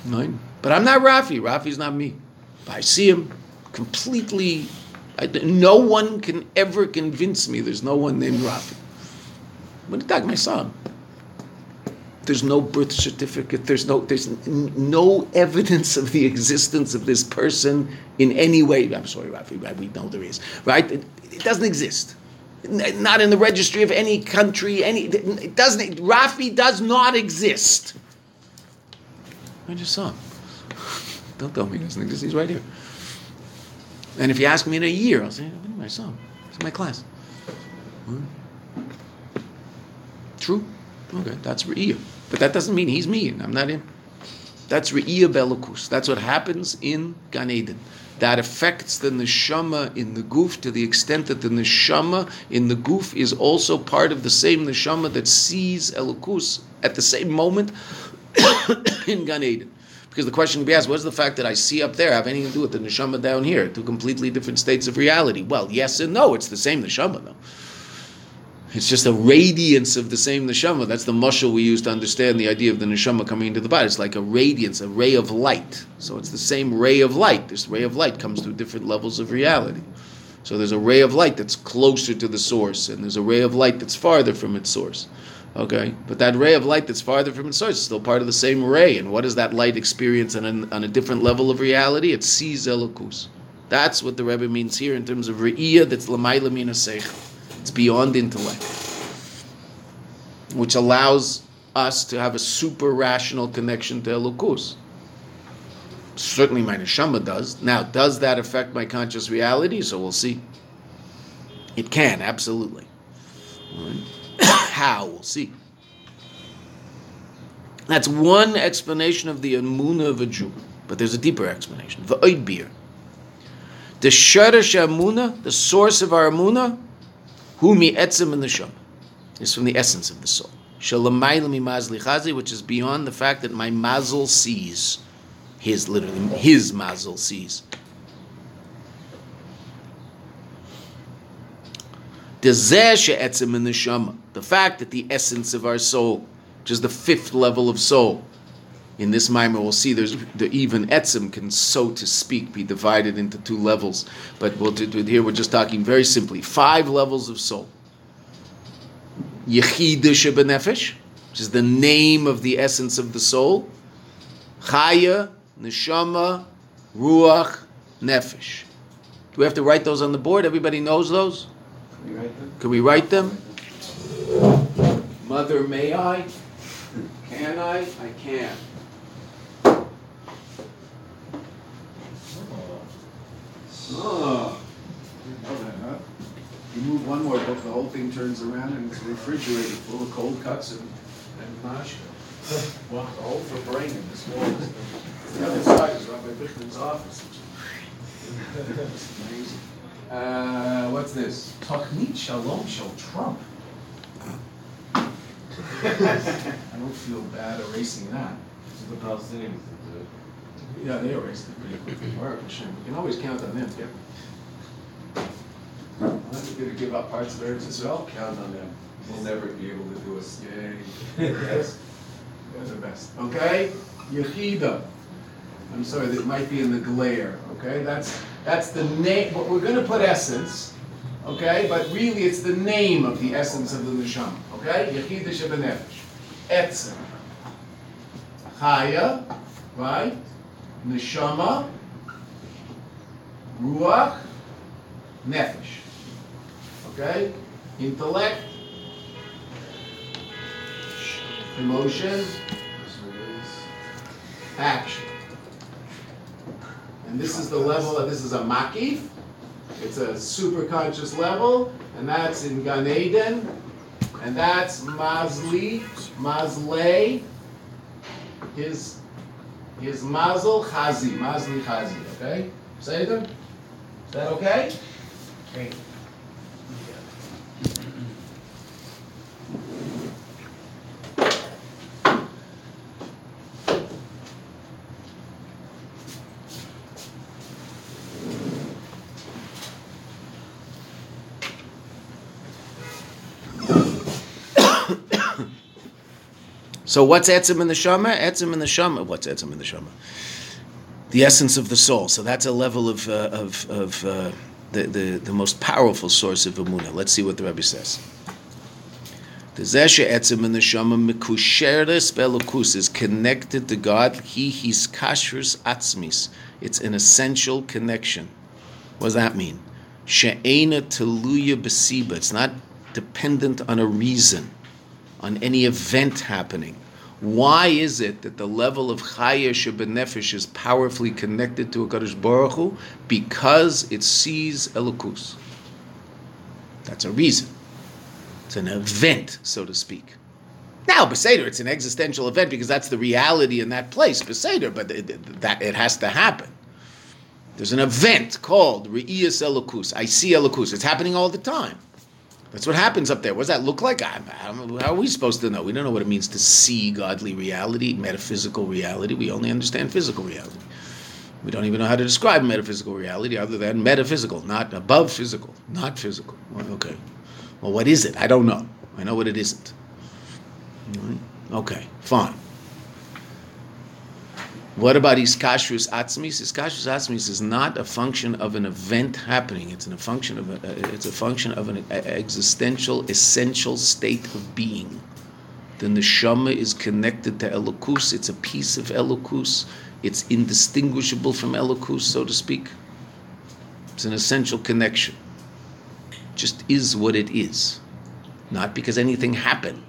Speaker 1: Right? But I'm not Rafi. Rafi's not me. But I see him completely. I, no one can ever convince me there's no one named Rafi. When did my son? There's no birth certificate. There's no there's no evidence of the existence of this person in any way. I'm sorry, Rafi, we know there is. Right? It, it doesn't exist. n- not in the registry of any country. Any it doesn't. Rafi does not exist. I just saw him. Don't tell me he doesn't exist. He's right here. And if you ask me in a year, I'll say, I saw him. In my class. True. Okay, that's Re'iyah. But that doesn't mean he's me and I'm not him. That's Re'iyah Belukus. That's what happens in Gan Eden. That affects the neshama in the goof to the extent that the neshama in the goof is also part of the same neshama that sees Elukus at the same moment in Gan Eden. Because the question can be asked, what does the fact that I see up there have anything to do with the neshama down here? Two completely different states of reality. Well, yes and no. It's the same neshama, though. It's just a radiance of the same neshama. That's the mushal we use to understand the idea of the neshama coming into the body. It's like a radiance, a ray of light. So it's the same ray of light. This ray of light comes through different levels of reality. So there's a ray of light that's closer to the source, and there's a ray of light that's farther from its source. Okay, but that ray of light that's farther from its source is still part of the same ray. And what does that light experience on a, on a different level of reality? It sees elokus. That's what the Rebbe means here in terms of re'iyah. That's l'mayla mina seichel. It's beyond intellect, which allows us to have a super rational connection to elokus. Certainly, my neshama does. Now, does that affect my conscious reality? So we'll see. It can absolutely. Right. How? We'll see. That's one explanation of the Amunah of a Jew. But there's a deeper explanation. The beer. The Sharash Amunah, the source of our Amunah, hu mi etzem in the Sham, is from the essence of the soul. Which is beyond the fact that my mazel sees. His, literally, his mazel sees. The fact that the essence of our soul, which is the fifth level of soul, in this mimer we'll see there's the even etzem can, so to speak, be divided into two levels. But we'll do, here we're just talking very simply five levels of soul. Yechida shebenefesh, which is the name of the essence of the soul. Chaya, neshama, ruach, nefesh. Do we have to write those on the board? Everybody knows those.
Speaker 3: Can we write them?
Speaker 1: Can we write them? Mother, may I? Can I? I can. Oh. Love that, huh? You move one more book, the whole thing turns around and it's refrigerated, full of cold cuts and, and mash. Wow, the whole for brain in this wall. The other side is Rabbi Bichman's office. It's amazing. Uh, what's this? Tachnit Shalom Shall Trump. I don't feel bad erasing that.
Speaker 3: The Palestinians.
Speaker 1: Yeah, they erased it pretty quickly. Baruch Hashem. We can always count on them, yeah. I'm gonna give up parts of Eretz Israel, count on them.
Speaker 4: We'll never be able to do a
Speaker 1: Yay. Yes. They're the best. Okay? Yechida. I'm sorry, that might be in the glare, okay? That's, that's the name, but we're gonna put essence, okay? But really, it's the name of the essence of the neshama, okay? Yechida shebenefesh. Etzem. Chaya, right? Neshama. Ruach. Nefesh. Okay? Intellect. Emotion. Action. And this is the level, of this is a makif. It's a super conscious level, and that's in Gan Eden. And that's Mazli, Mazlei, his, his Mazel Chazi, Mazli Chazi, okay? Say them? Is that okay?
Speaker 3: Great.
Speaker 1: So what's etzim in the shama? Etzim in the shama. What's etzim in the shama? The essence of the soul. So that's a level of uh, of, of uh, the, the the most powerful source of emuna. Let's see what the Rebbe says. The zeshe etzim in the shama mikusheres belokus is connected to God. He his kashrus atzmis. It's an essential connection. What does that mean? She'ena teluya besiba. It's not dependent on a reason, on any event happening. Why is it that the level of chaya shebenefesh is powerfully connected to a Kadosh Baruch Hu? Because it sees elokus. That's a reason. It's an event, so to speak. Now, Beseder, it's an existential event because that's the reality in that place, Beseder, but it, it- that it has to happen. There's an event called Re'iyas Elokus. I see Elokus. It's happening all the time. That's what happens up there. What does that look like? I, I. How are we supposed to know? We don't know what it means to see godly reality, metaphysical reality. We only understand physical reality. We don't even know how to describe metaphysical reality other than metaphysical, not above physical, not physical. Well, okay. Well, what is it? I don't know. I know what it isn't. Okay, fine. What about iskashrus atzmis? Iskashrus atzmis is not a function of an event happening. It's a function of a, it's a function of an existential, essential state of being. Then the neshama is connected to elokus. It's a piece of elokus. It's indistinguishable from elokus, so to speak. It's an essential connection. Just is what it is not because anything happened,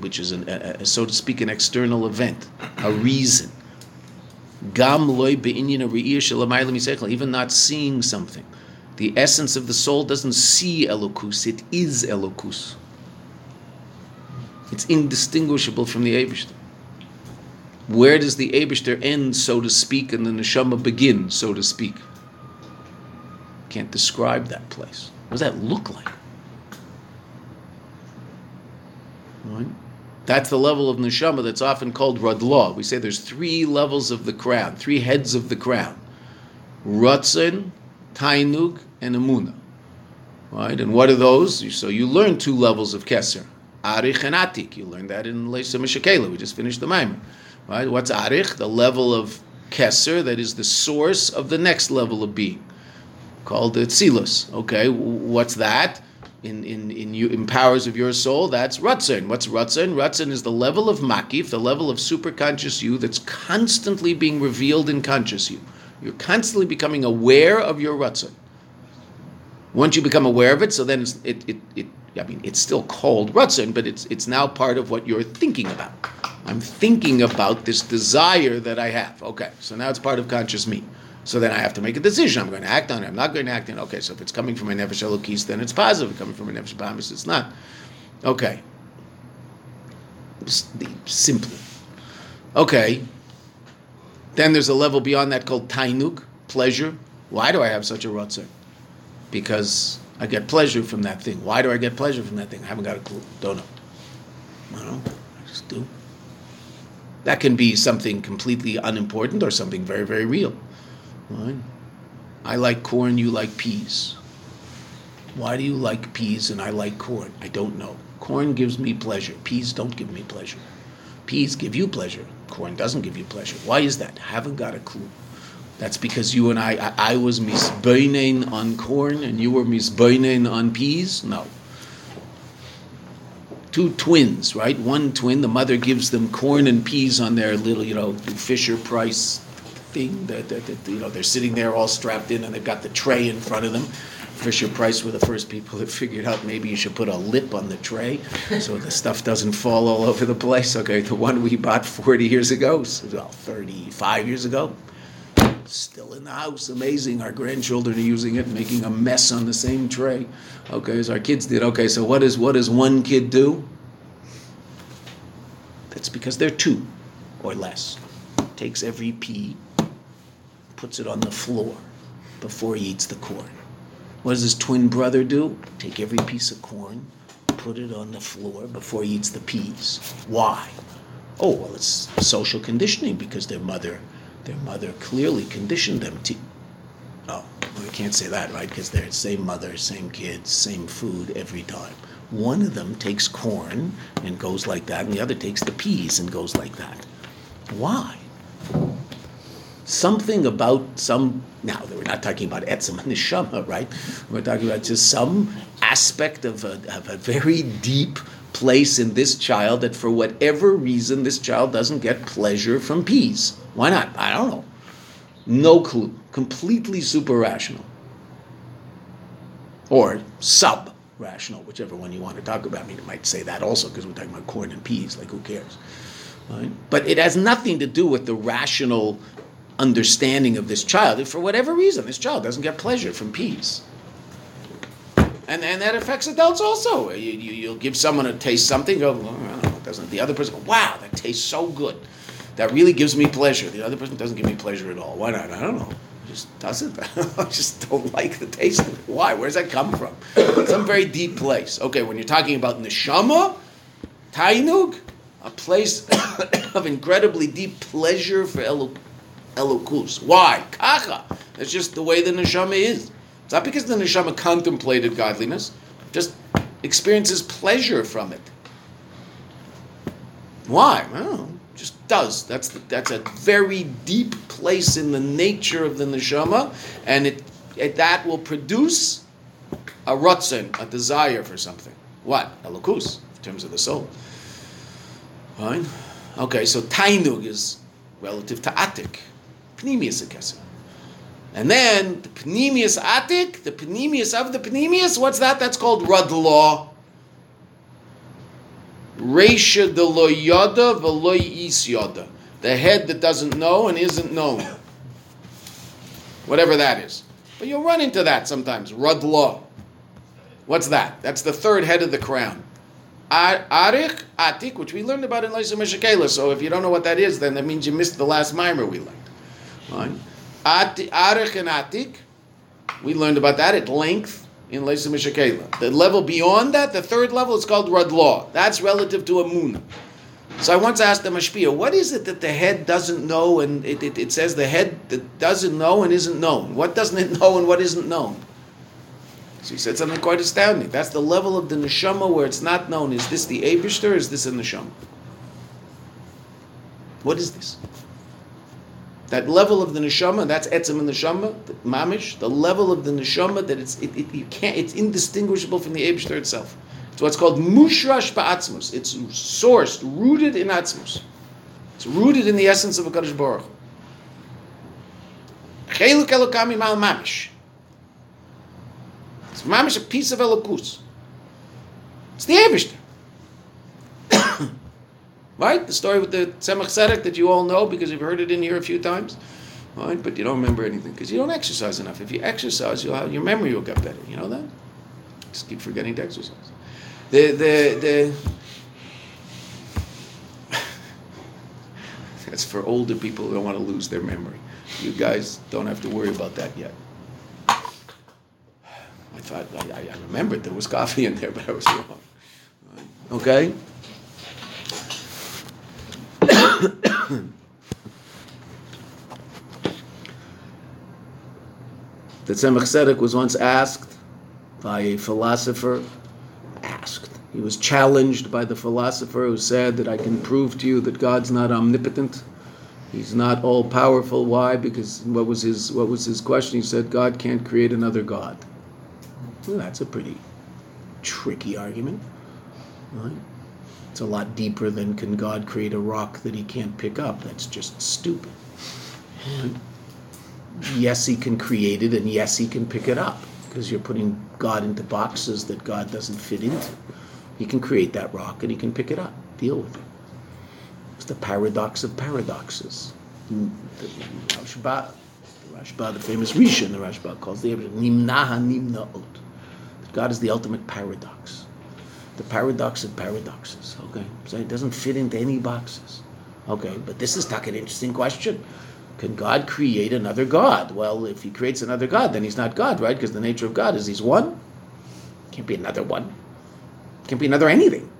Speaker 1: which is, an, a, a, so to speak, an external event, a reason. Gam loy be'inyan even not seeing something. The essence of the soul doesn't see elokus; it is elokus. It's indistinguishable from the Abishter. Where does the Abishter end, so to speak, and the neshama begin, so to speak? Can't describe that place. What does that look like? Right? That's the level of neshama that's often called radla. We say there's three levels of the crown, three heads of the crown: Ratzon, Tainug, and Amuna. Right? And what are those? So you learn two levels of Keser. Arich and Atik. You learned that in Leisa Mishakela. We just finished the Maimer. Right? What's Arich? The level of Keser that is the source of the next level of being called the Tzilus. Okay, what's that? In in in you in powers of your soul, that's Ratzon. What's Ratzon? Ratzon is the level of Makif, the level of superconscious you that's constantly being revealed in conscious you. You're constantly becoming aware of your Ratzon. Once you become aware of it, so then it's, it, it, it I mean, it's still called Ratzon, but it's it's now part of what you're thinking about. I'm thinking about this desire that I have. Okay, so now it's part of conscious me. So then I have to make a decision. I'm going to act on it. I'm not going to act on it. Okay, so if it's coming from a nefesh elokis, then it's positive. If it's coming from a nefesh bahamis, it's not. Okay. Simply. Okay. Then there's a level beyond that called tainug, pleasure. Why do I have such a rotzer? Because I get pleasure from that thing. Why do I get pleasure from that thing? I haven't got a clue. Don't know. I don't know. I just do. That can be something completely unimportant or something very, very real. Right? I like corn, you like peas. Why do you like peas and I like corn? I don't know. Corn gives me pleasure. Peas don't give me pleasure. Peas give you pleasure. Corn doesn't give you pleasure. Why is that? Haven't got a clue. That's because you and I, I, I was misbeinen on corn and you were misbeinen on peas? No. Two twins, right? One twin, the mother gives them corn and peas on their little, you know, Fisher Price That, that, that, you know, they're sitting there all strapped in and they've got the tray in front of them. Fisher Price were the first people that figured out maybe you should put a lip on the tray so the stuff doesn't fall all over the place. Okay, the one we bought 40 years ago, well, 35 years ago, still in the house. Amazing. Our grandchildren are using it, making a mess on the same tray. Okay, as our kids did. Okay, so what is what does one kid do? That's because they're two or less. Takes every pea, puts it on the floor before he eats the corn. What does his twin brother do? Take every piece of corn, put it on the floor before he eats the peas. Why? Oh, well, it's social conditioning because their mother, their mother clearly conditioned them to. Oh, we can't say that, right? Because they're the same mother, same kids, same food every time. One of them takes corn and goes like that, and the other takes the peas and goes like that. Why? Something about some. Now, we're not talking about etzem and neshama, right? We're talking about just some aspect of a, of a very deep place in this child that, for whatever reason, this child doesn't get pleasure from peas. Why not? I don't know. No clue. Completely super rational. or sub rational, whichever one you want to talk about. I mean, it might say that also because we're talking about corn and peas. Like, who cares? Right? But it has nothing to do with the rational understanding of this child. For whatever reason, this child doesn't get pleasure from peas. And, and that affects adults also. You, you, you'll give someone a taste something, go, don't know, doesn't. The other person, wow, that tastes so good. That really gives me pleasure. The other person doesn't give me pleasure at all. Why not? I don't know. It just doesn't. I just don't like the taste of it. Why? Where does that come from? Some very deep place. Okay, when you're talking about neshama, tainug, a place of incredibly deep pleasure for Elo- Elokus. Why? Kacha. That's just the way the neshama is. It's not because the neshama contemplated godliness, just experiences pleasure from it. Why? Well, just does. That's the, that's a very deep place in the nature of the neshama, and it, it that will produce a rutzen, a desire for something. What? Elokus, in terms of the soul. Fine. Okay, so tainug is relative to atik, pnimius akesem. And then the pnimius atik, the pnimius of the pnimius, what's that? That's called radla. Reisha de lo yada v'lo is yada. The head that doesn't know and isn't known. Whatever that is. But you'll run into that sometimes. Radla. What's that? That's the third head of the crown. Arich, Atik, which we learned about in Lysa Meshakela. So if you don't know what that is, then that means you missed the last mimer we learned. Right? We learned about that at length in Lysa Meshakela. The level beyond that, the third level, is called Radla. That's relative to Amun. So I once asked the Mashpia, what is it that the head doesn't know and it, it, it says the head that doesn't know and isn't known? What doesn't it know and what isn't known? So he said something quite astounding. That's the level of the neshama where it's not known. Is this the Abishter is this a neshama? What is this? That level of the neshama, that's etzem and neshama, the mamish, the level of the neshama that it's it, it, you can't it's indistinguishable from the Abishter itself. It's what's called mushrash ba'atzmus. It's sourced, rooted in atzmus. It's rooted in the essence of a Kadosh Baruch. Cheluk elokami mal mamish. It's mamish a piece of elokus. It's the Abishter. Right? The story with the Tzemach Tzedek that you all know because you've heard it in here a few times. Right? But you don't remember anything because you don't exercise enough. If you exercise, you'll have, your memory will get better. You know that? Just keep forgetting to exercise. The, the, the, that's for older people who don't want to lose their memory. You guys don't have to worry about that yet. I thought I, I remembered there was coffee in there, but I was wrong. Okay. The Tzemach Tzedek was once asked by a philosopher. Asked. He was challenged by the philosopher who said that I can prove to you that God's not omnipotent. He's not all powerful. Why? Because what was his what was his question? He said God can't create another God. Well, that's a pretty tricky argument. Right? It's a lot deeper than can God create a rock that he can't pick up? That's just stupid. And yes, he can create it, and yes, he can pick it up because you're putting God into boxes that God doesn't fit into. He can create that rock and he can pick it up, deal with it. It's the paradox of paradoxes. Mm, the Rashba, the Rashba, the famous Rishon, the Rashba calls the Nimnaha Nimnaot. God is the ultimate paradox. The paradox of paradoxes. Okay, so it doesn't fit into any boxes. Okay, but this is like an interesting question. Can God create another God? Well, if He creates another God, then He's not God, right? Because the nature of God is He's one. Can't be another one. Can't be another anything.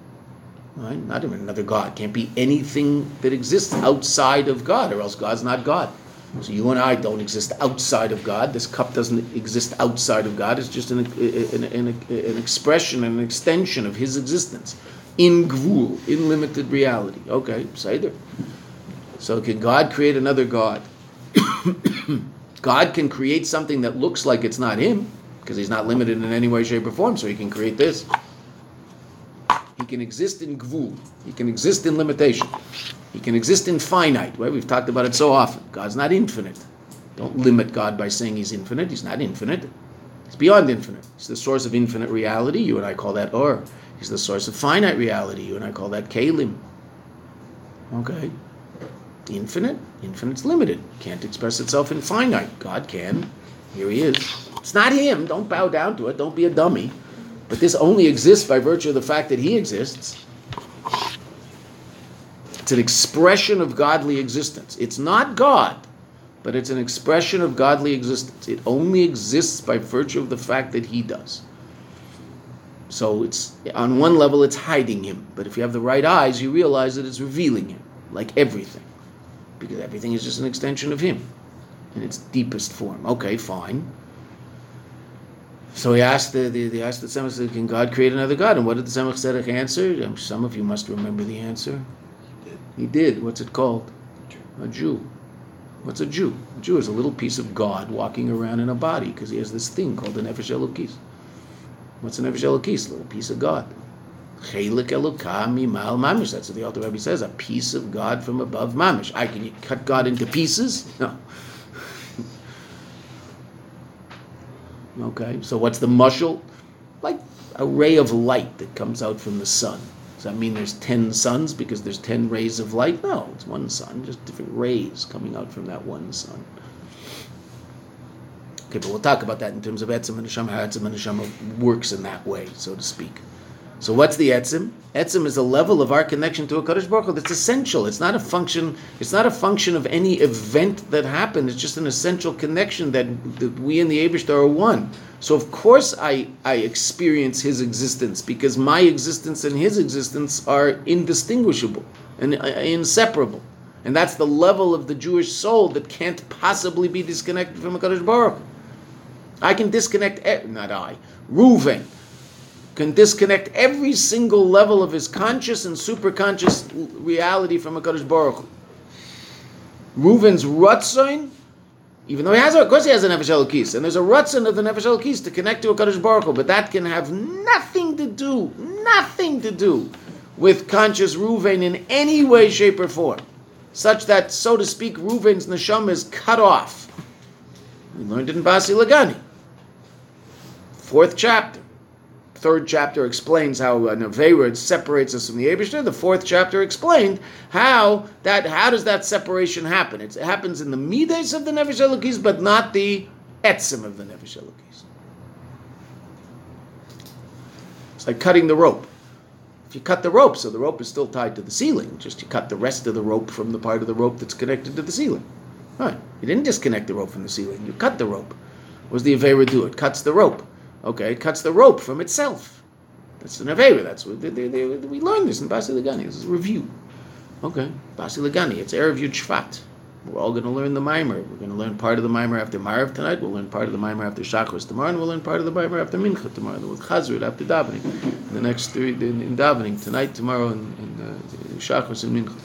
Speaker 1: Right? Not even another God. Can't be anything that exists outside of God, or else God's not God. So you and I don't exist outside of God. This cup doesn't exist outside of God. It's just an, an, an, an expression, an extension of His existence in gvul, in limited reality. Okay, there. So can God create another God? God can create something that looks like it's not Him because He's not limited in any way, shape, or form. So He can create this. He can exist in gvul. He can exist in limitation. He can exist in finite. Right? We've talked about it so often. God's not infinite. Don't limit God by saying He's infinite. He's not infinite. It's beyond infinite. He's the source of infinite reality. You and I call that Or. He's the source of finite reality. You and I call that Kalim. Okay. Infinite. Infinite's limited. Can't express itself in finite. God can. Here he is. It's not him. Don't bow down to it. Don't be a dummy. But this only exists by virtue of the fact that he exists. It's an expression of godly existence. It's not God, but it's an expression of godly existence. It only exists by virtue of the fact that he does. So it's on one level it's hiding him, but if you have the right eyes, you realize that it's revealing him, like everything, because everything is just an extension of him in its deepest form. Okay, fine. So he asked the, the, asked the Tzemach can God create another God? And what did the Tzemach Tzedek answer? Some of you must remember the answer. He did. What's it called? A Jew. What's a Jew? A Jew is a little piece of God walking around in a body because he has this thing called the Nefesh Elokis. What's a Nefesh Elokis? A little piece of God. Chelik Elokami Mal Mamish. That's what the Alter Rebbe says. A piece of God from above Mamish. I can cut God into pieces? No. Okay. So what's the mushal? Like a ray of light that comes out from the sun. Does that mean there's 10 suns because there's 10 rays of light? No, it's one sun, just different rays coming out from that one sun. Okay, but we'll talk about that in terms of Etzim and Neshama, how Etzim and Neshama works in that way, so to speak. So what's the etzim? Etzim is a level of our connection to a Kadosh Baruch Hu that's essential. It's not a function. It's not a function of any event that happened. It's just an essential connection that, that we and the Eibushter are one. So of course I I experience His existence because my existence and His existence are indistinguishable and uh, inseparable. And that's the level of the Jewish soul that can't possibly be disconnected from a Kadosh Baruch. I can disconnect. Not I. Reuven can disconnect every single level of his conscious and superconscious reality from a Kadosh Baruch Hu. Reuven's Ratzon, even though he has, of course, he has a Nefesh Elokis, and there's a Ratzon of the Nefesh Elokis to connect to a Kadosh Baruch Hu, but that can have nothing to do, nothing to do with conscious Reuven in any way, shape, or form, such that, so to speak, Reuven's neshama is cut off. We learned it in Basi Lagani, fourth chapter third chapter explains how uh, an Avera separates us from the Abishter. The fourth chapter explained how that how does that separation happen? It's, it happens in the mides of the Nefesh Elokis, but not the etzim of the Nefesh Elokis. It's like cutting the rope. If you cut the rope, so the rope is still tied to the ceiling, just you cut the rest of the rope from the part of the rope that's connected to the ceiling. Right. You didn't disconnect the rope from the ceiling. You cut the rope. What does the Avera do? It cuts the rope. Okay, it cuts the rope from itself. That's an Avera. That's what they, they, they, we learned this in Basi Lagani. This is review. Okay, Basi Lagani. It's Erev Yud Shvat. We're all going to learn the mimer. We're going to learn part of the mimer after Marav tonight. We'll learn part of the mimer after Shachos tomorrow, and we'll learn part of the mimer after Mincha tomorrow. Then we'll Chazrit after davening. The next three in, in davening tonight, tomorrow, and, and uh, and Mincha.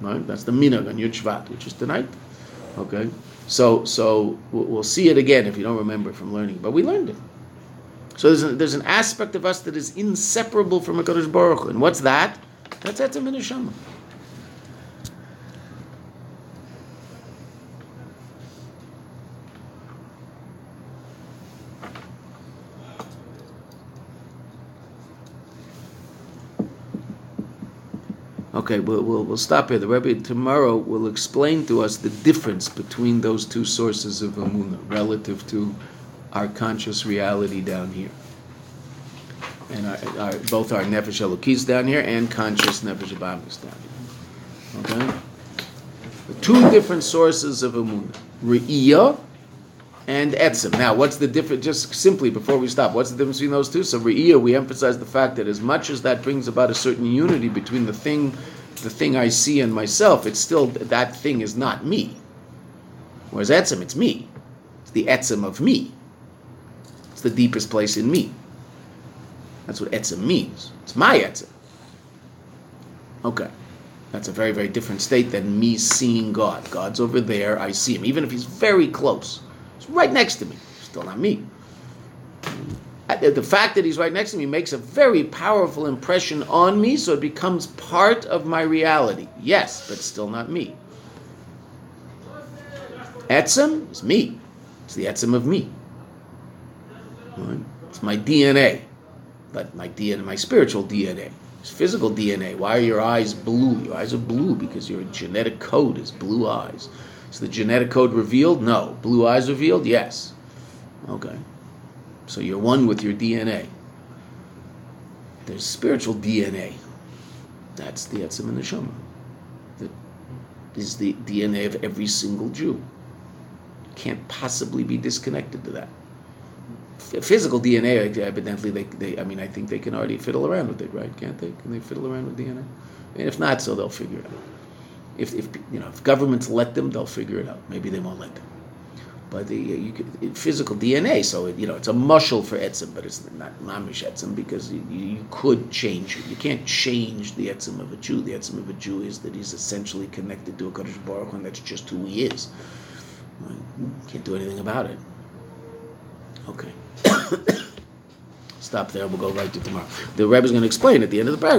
Speaker 1: Right? That's the minag on Yud Shvat, which is tonight. Okay, so so we'll see it again if you don't remember from learning, but we learned it. So there's, a, there's an aspect of us that is inseparable from a Kadosh Baruch Hu. And what's that? That's Etzem and Neshama. Okay, we'll, we'll, we'll stop here. The Rebbe tomorrow will explain to us the difference between those two sources of Amunah relative to our conscious reality down here. And our, our, both our Nefesh Elokis down here and conscious Nefesh Abamis down here. Okay? The two different sources of Amunah. Re'iyah and Etzim. Now, what's the difference? Just simply before we stop, what's the difference between those two? So, Re'iyah, we emphasize the fact that as much as that brings about a certain unity between the thing, the thing I see and myself, it's still that thing is not me. Whereas Etzim, it's me. It's the Etzim of me. It's the deepest place in me. That's what etzim means. It's my etzim. Okay. That's a very, very different state than me seeing God. God's over there, I see him. Even if he's very close. He's right next to me. Still not me. The fact that he's right next to me makes a very powerful impression on me, so it becomes part of my reality. Yes, but still not me. Etzim is me. It's the etzim of me. Right? It's my DNA, but my DNA, my spiritual DNA. It's physical DNA. Why are your eyes blue? Your eyes are blue because your genetic code is blue eyes. Is the genetic code revealed? No. Blue eyes revealed? Yes. Okay. So you're one with your DNA. There's spiritual DNA. That's the Etzim and the Shema. That is the DNA of every single Jew. Can't possibly be disconnected to that. Physical DNA, evidently, they, they, I mean, I think they can already fiddle around with it, right? Can't they? Can they fiddle around with DNA? And if not, so they'll figure it out. If, if you know, if governments let them, they'll figure it out. Maybe they won't let them. But the uh, you could, physical DNA, so it, you know, it's a mushel for etzim, but it's not mamish etzim because you, you could change it. You can't change the etzim of a Jew. The etzim of a Jew is that he's essentially connected to a Kadosh Baruch and that's just who he is. Can't do anything about it. Okay. Stop there. We'll go right to tomorrow. The Rebbe is going to explain at the end of the paragraph.